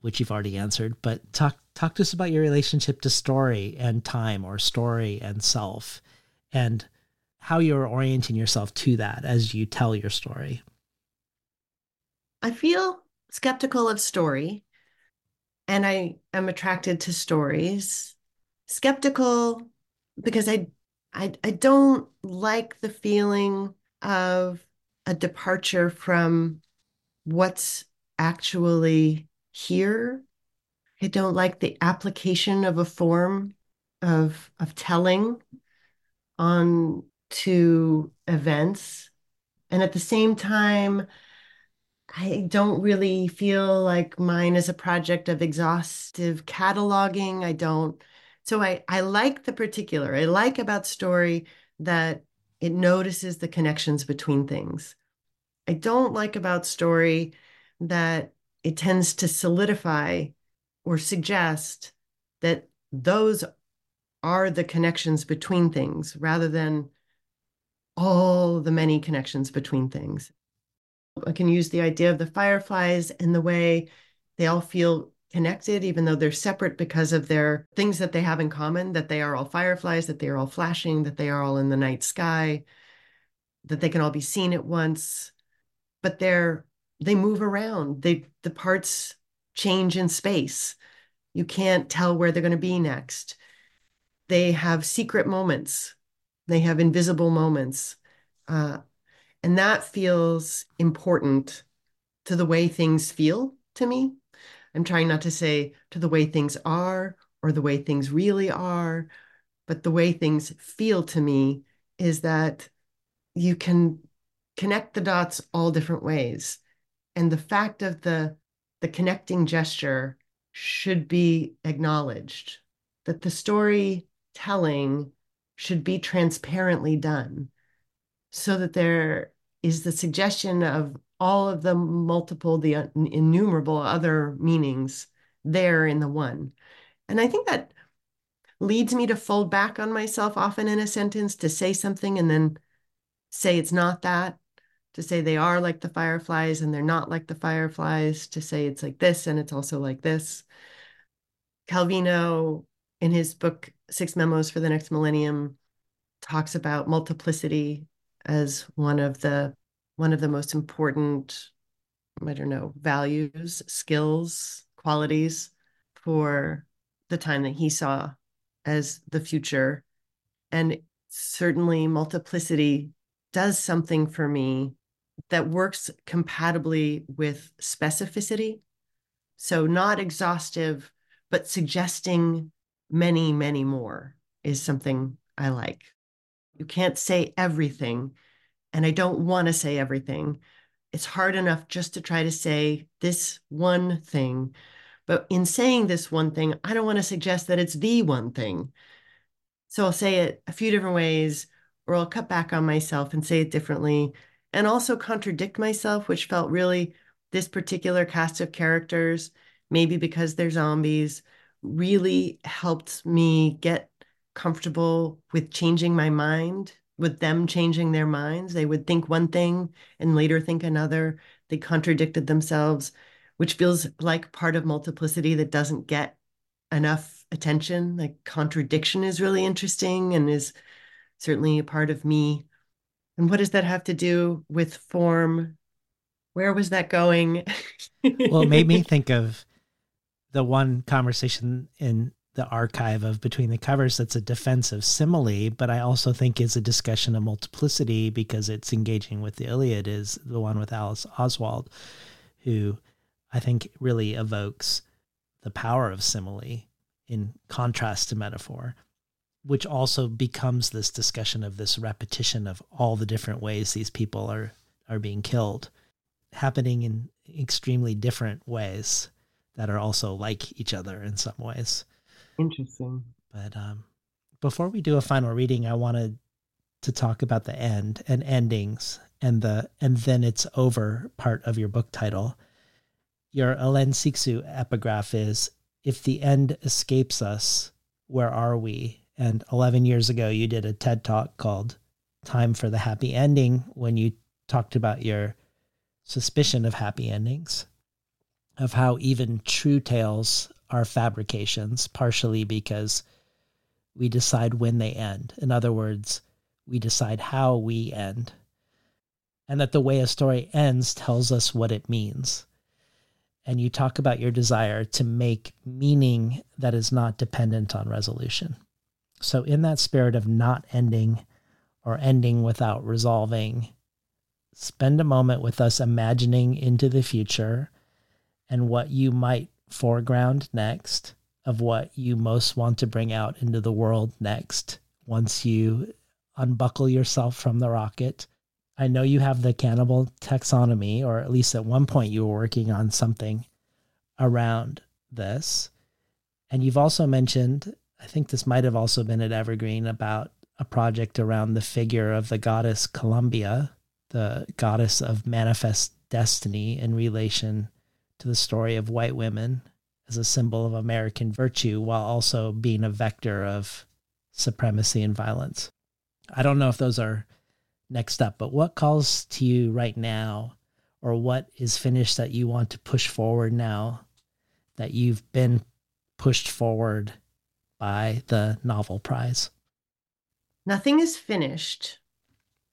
which you've already answered, but talk talk to us about your relationship to story and time or story and self and how you're orienting yourself to that as you tell your story. I feel skeptical of story and I am attracted to stories skeptical because I, I I don't like the feeling of a departure from what's actually here. I don't like the application of a form of of telling on to events. And at the same time, I don't really feel like mine is a project of exhaustive cataloging. I don't so I, I like the particular. I like about story that it notices the connections between things. I don't like about story that it tends to solidify or suggest that those are the connections between things rather than all the many connections between things. I can use the idea of the fireflies and the way they all feel connected, even though they're separate because of their things that they have in common, that they are all fireflies, that they are all flashing, that they are all in the night sky, that they can all be seen at once. But they're they move around. They the parts change in space. You can't tell where they're going to be next. They have secret moments. They have invisible moments. Uh, and that feels important to the way things feel to me. I'm trying not to say to the way things are or the way things really are, but the way things feel to me is that you can connect the dots all different ways. And the fact of the the connecting gesture should be acknowledged that the storytelling should be transparently done so that there is the suggestion of all of the multiple, the innumerable other meanings there in the one. And I think that leads me to fold back on myself often in a sentence to say something and then say it's not that, to say they are like the fireflies and they're not like the fireflies, to say it's like this and it's also like this. Calvino, in his book, Six Memos for the Next Millennium, talks about multiplicity as one of the one of the most important i don't know values skills qualities for the time that he saw as the future and certainly multiplicity does something for me that works compatibly with specificity so not exhaustive but suggesting many many more is something i like you can't say everything. And I don't want to say everything. It's hard enough just to try to say this one thing. But in saying this one thing, I don't want to suggest that it's the one thing. So I'll say it a few different ways, or I'll cut back on myself and say it differently, and also contradict myself, which felt really this particular cast of characters, maybe because they're zombies, really helped me get comfortable with changing my mind, with them changing their minds. They would think one thing and later think another. They contradicted themselves, which feels like part of multiplicity that doesn't get enough attention. Like contradiction is really interesting and is certainly a part of me. And what does that have to do with form? Where was that going? well, it made me *laughs* think of the one conversation in the archive of Between the Covers that's a defensive simile, but I also think is a discussion of multiplicity because it's engaging with the Iliad is the one with Alice Oswald, who I think really evokes the power of simile in contrast to metaphor, which also becomes this discussion of this repetition of all the different ways these people are are being killed, happening in extremely different ways that are also like each other in some ways. Interesting. But um, before we do a final reading, I wanted to talk about the end and endings and the and then it's over part of your book title. Your Hélène Cixous epigraph is if the end escapes us, where are we? And 11 years ago, you did a TED talk called Time for the Happy Ending when you talked about your suspicion of happy endings, of how even true tales are fabrications, partially because we decide when they end. In other words, we decide how we end. And that the way a story ends tells us what it means. And you talk about your desire to make meaning that is not dependent on resolution. So, in that spirit of not ending or ending without resolving, spend a moment with us imagining into the future and what you might foreground next of what you most want to bring out into the world next once you unbuckle yourself from the rocket. I know you have the cannibal taxonomy, or at least at one point you were working on something around this. And you've also mentioned, I think this might have also been at Evergreen, about a project around the figure of the goddess Columbia, the goddess of manifest destiny in relation to the story of white women as a symbol of American virtue while also being a vector of supremacy and violence. I don't know if those are next up, but what calls to you right now, or what is finished that you want to push forward now that you've been pushed forward by the novel prize? Nothing is finished.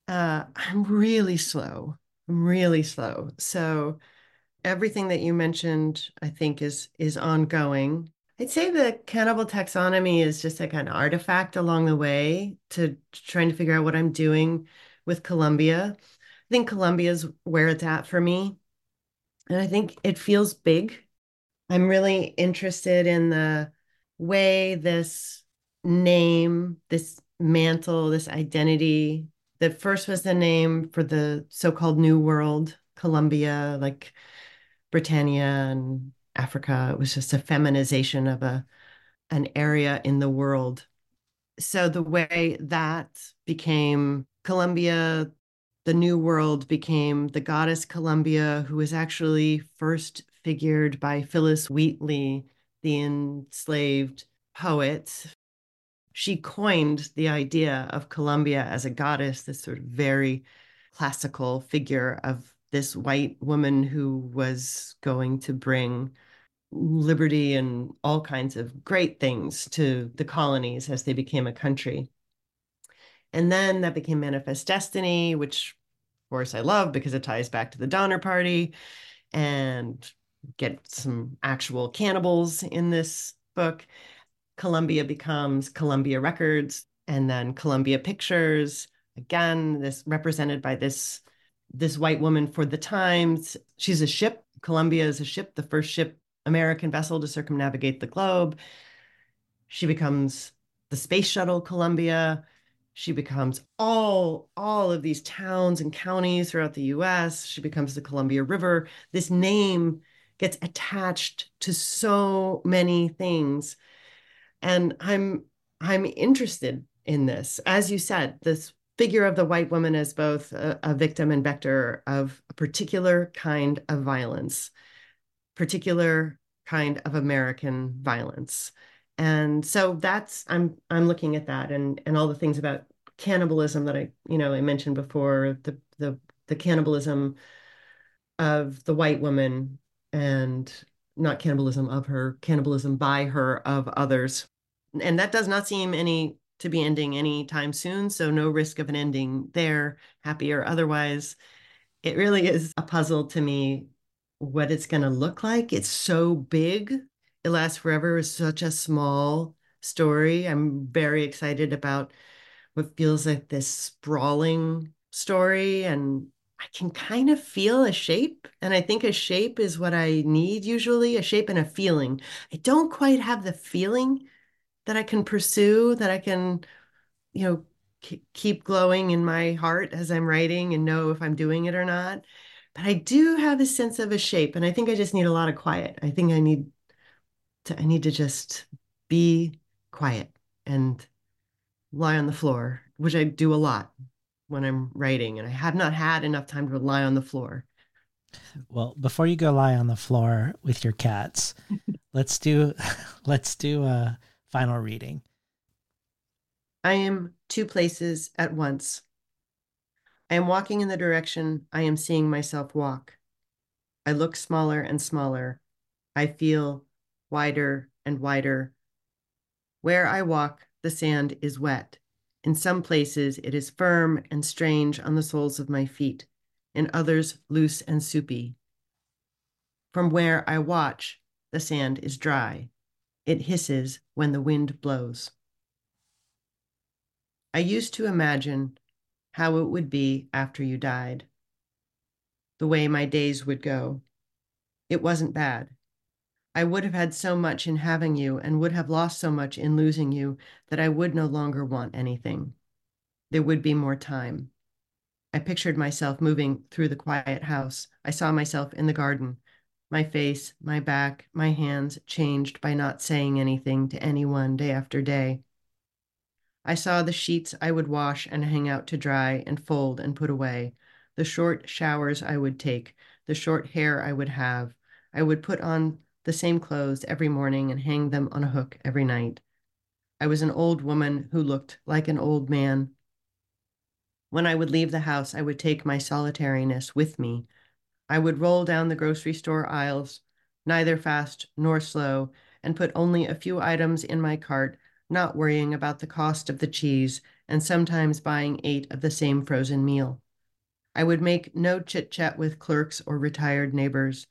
Uh, I'm really slow. I'm really slow. So everything that you mentioned, I think, is is ongoing. I'd say the cannibal taxonomy is just like an artifact along the way to trying to figure out what I'm doing with Columbia. I think Columbia is where it's at for me. And I think it feels big. I'm really interested in the way this name, this mantle, this identity, that first was the name for the so called New World, Columbia, like Britannia and Africa. It was just a feminization of a an area in the world. So the way that became Columbia, the New World became the goddess Columbia, who was actually first figured by Phillis Wheatley, the enslaved poet. She coined the idea of Columbia as a goddess, this sort of very classical figure of this white woman who was going to bring liberty and all kinds of great things to the colonies as they became a country. And then that became Manifest Destiny, which of course I love because it ties back to the Donner Party and get some actual cannibals in this book. Columbia becomes Columbia Records and then Columbia Pictures. Again, this represented by this this white woman for the times. She's a ship. Columbia is a ship, the first ship, American vessel to circumnavigate the globe. She becomes the space shuttle Columbia. She becomes all all of these towns and counties throughout the US. She becomes the Columbia River. This name gets attached to so many things. And I'm I'm interested in this. As you said, this figure of the white woman as both a, a, victim and vector of a particular kind of violence, particular kind of American violence. And so that's I'm I'm looking at that and and all the things about cannibalism that I you know I mentioned before the the the cannibalism of the white woman and not cannibalism of her cannibalism by her of others and that does not seem any to be ending anytime soon. So no risk of an ending there, happy or otherwise. It really is a puzzle to me what it's going to look like. It's so big. It lasts forever is such a small story. I'm very excited about what feels like this sprawling story and I can kind of feel a shape. And I think a shape is what I need usually a shape and a feeling. I don't quite have the feeling that I can pursue, that I can, you know, keep glowing in my heart as I'm writing and know if I'm doing it or not. But I do have a sense of a shape, and I think I just need a lot of quiet. I think I need to I need to just be quiet and lie on the floor, which I do a lot when I'm writing, and I have not had enough time to lie on the floor. Well, before you go lie on the floor with your cats, *laughs* let's do *laughs* let's do a Final reading. I am two places at once. I am walking in the direction I am seeing myself walk. I look smaller and smaller. I feel wider and wider. Where I walk, the sand is wet. In some places, it is firm and strange on the soles of my feet, in others, loose and soupy. From where I watch, the sand is dry. It hisses when the wind blows. I used to imagine how it would be after you died, the way my days would go. It wasn't bad. I would have had so much in having you and would have lost so much in losing you that I would no longer want anything. There would be more time. I pictured myself moving through the quiet house. I saw myself in the garden, my face, my back, my hands changed by not saying anything to anyone day after day. I saw the sheets I would wash and hang out to dry and fold and put away, the short showers I would take, the short hair I would have. I would put on the same clothes every morning and hang them on a hook every night. I was an old woman who looked like an old man. When I would leave the house, I would take my solitariness with me. I would roll down the grocery store aisles, neither fast nor slow, and put only a few items in my cart, not worrying about the cost of the cheese, and sometimes buying eight of the same frozen meal. I would make no chit chat with clerks or retired neighbors.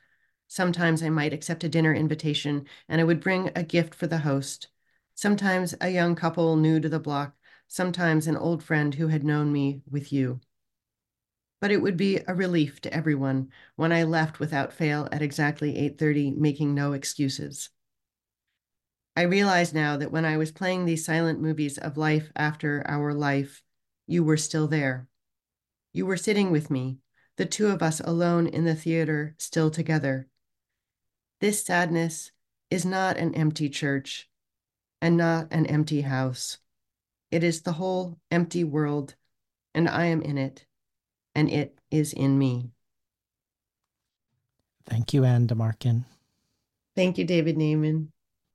Sometimes I might accept a dinner invitation and I would bring a gift for the host. Sometimes a young couple new to the block, sometimes an old friend who had known me with you. But it would be a relief to everyone when I left without fail at exactly 8:30, making no excuses. I realize now that when I was playing these silent movies of life after our life, you were still there. You were sitting with me, the two of us alone in the theater, still together. This sadness is not an empty church and not an empty house. It is the whole empty world, and I am in it, and it is in me. Thank you, Anne de Marcken. Thank you, David Naimon.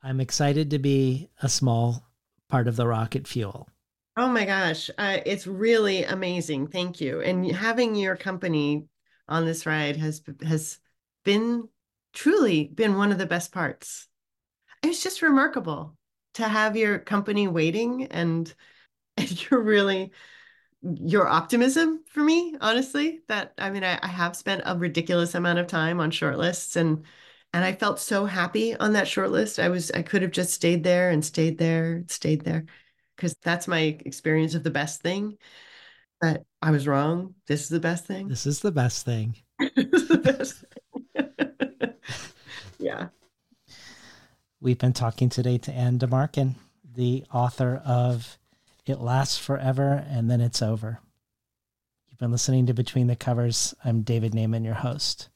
I'm excited to be a small part of the rocket fuel. Oh my gosh, uh, it's really amazing. Thank you. And having your company on this ride has has been truly been one of the best parts. It's just remarkable to have your company waiting and, *laughs* and you're really your optimism for me, honestly. That I mean, I, I have spent a ridiculous amount of time on shortlists and and I felt so happy on that shortlist. I was I could have just stayed there and stayed there, stayed there, because that's my experience of the best thing. But I was wrong. This is the best thing. This is the best thing. *laughs* this is the best thing. *laughs* yeah. We've been talking today to Anne de Marcken, the author of It Lasts Forever and Then It's Over. You've been listening to Between the Covers. I'm David Naimon, your host.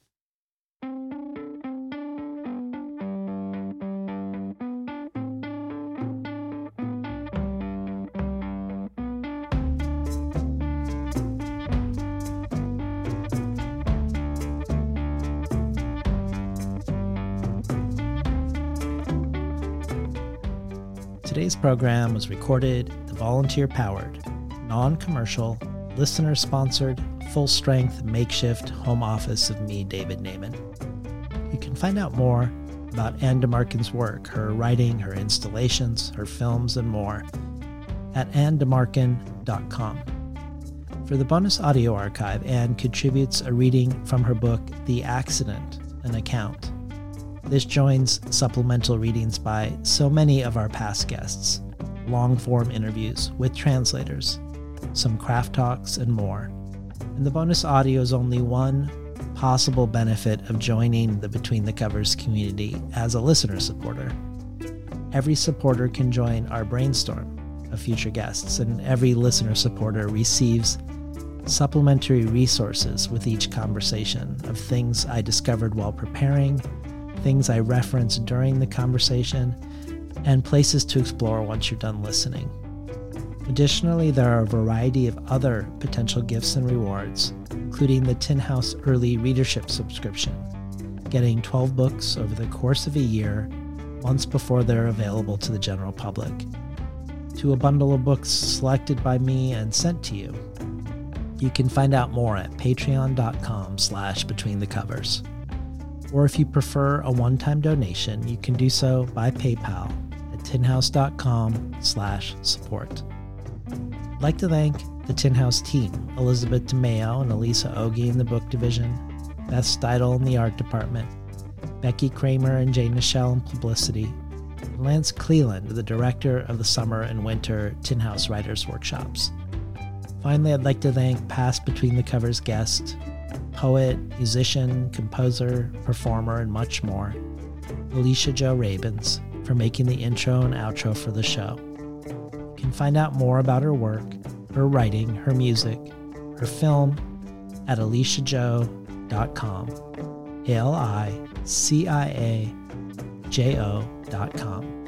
Today's program was recorded volunteer powered, non commercial, listener sponsored, full strength makeshift home office of me, David Naimon. You can find out more about Anne de Marcken's work, her writing, her installations, her films, and more at annedemarcken.com. For the bonus audio archive, Anne contributes a reading from her book, The Accident, an account. This joins supplemental readings by so many of our past guests, long form interviews with translators, some craft talks, and more. And the bonus audio is only one possible benefit of joining the Between the Covers community as a listener supporter. Every supporter can join our brainstorm of future guests, and every listener supporter receives supplementary resources with each conversation of things I discovered while preparing things I reference during the conversation, and places to explore once you're done listening. Additionally, there are a variety of other potential gifts and rewards, including the Tin House Early Readership subscription, getting 12 books over the course of a year, months before they're available to the general public, to a bundle of books selected by me and sent to you. You can find out more at patreon.com slash between the covers or if you prefer a one-time donation, you can do so by PayPal tinhouse.com slash support. I'd like to thank the Tin House team, Elizabeth DeMeo and Elisa Ogie in the book division, Beth Steidel in the art department, Becky Kramer and Jane Nichelle in publicity, and Lance Cleland, the director of the summer and winter Tin House Writers Workshops. Finally, I'd like to thank past Between the Covers guest poet, musician, composer, performer, and much more, Alicia Jo Rabins, for making the intro and outro for the show. You can find out more about her work, her writing, her music, her film at aliciajo.com. A L I C I A J O.com.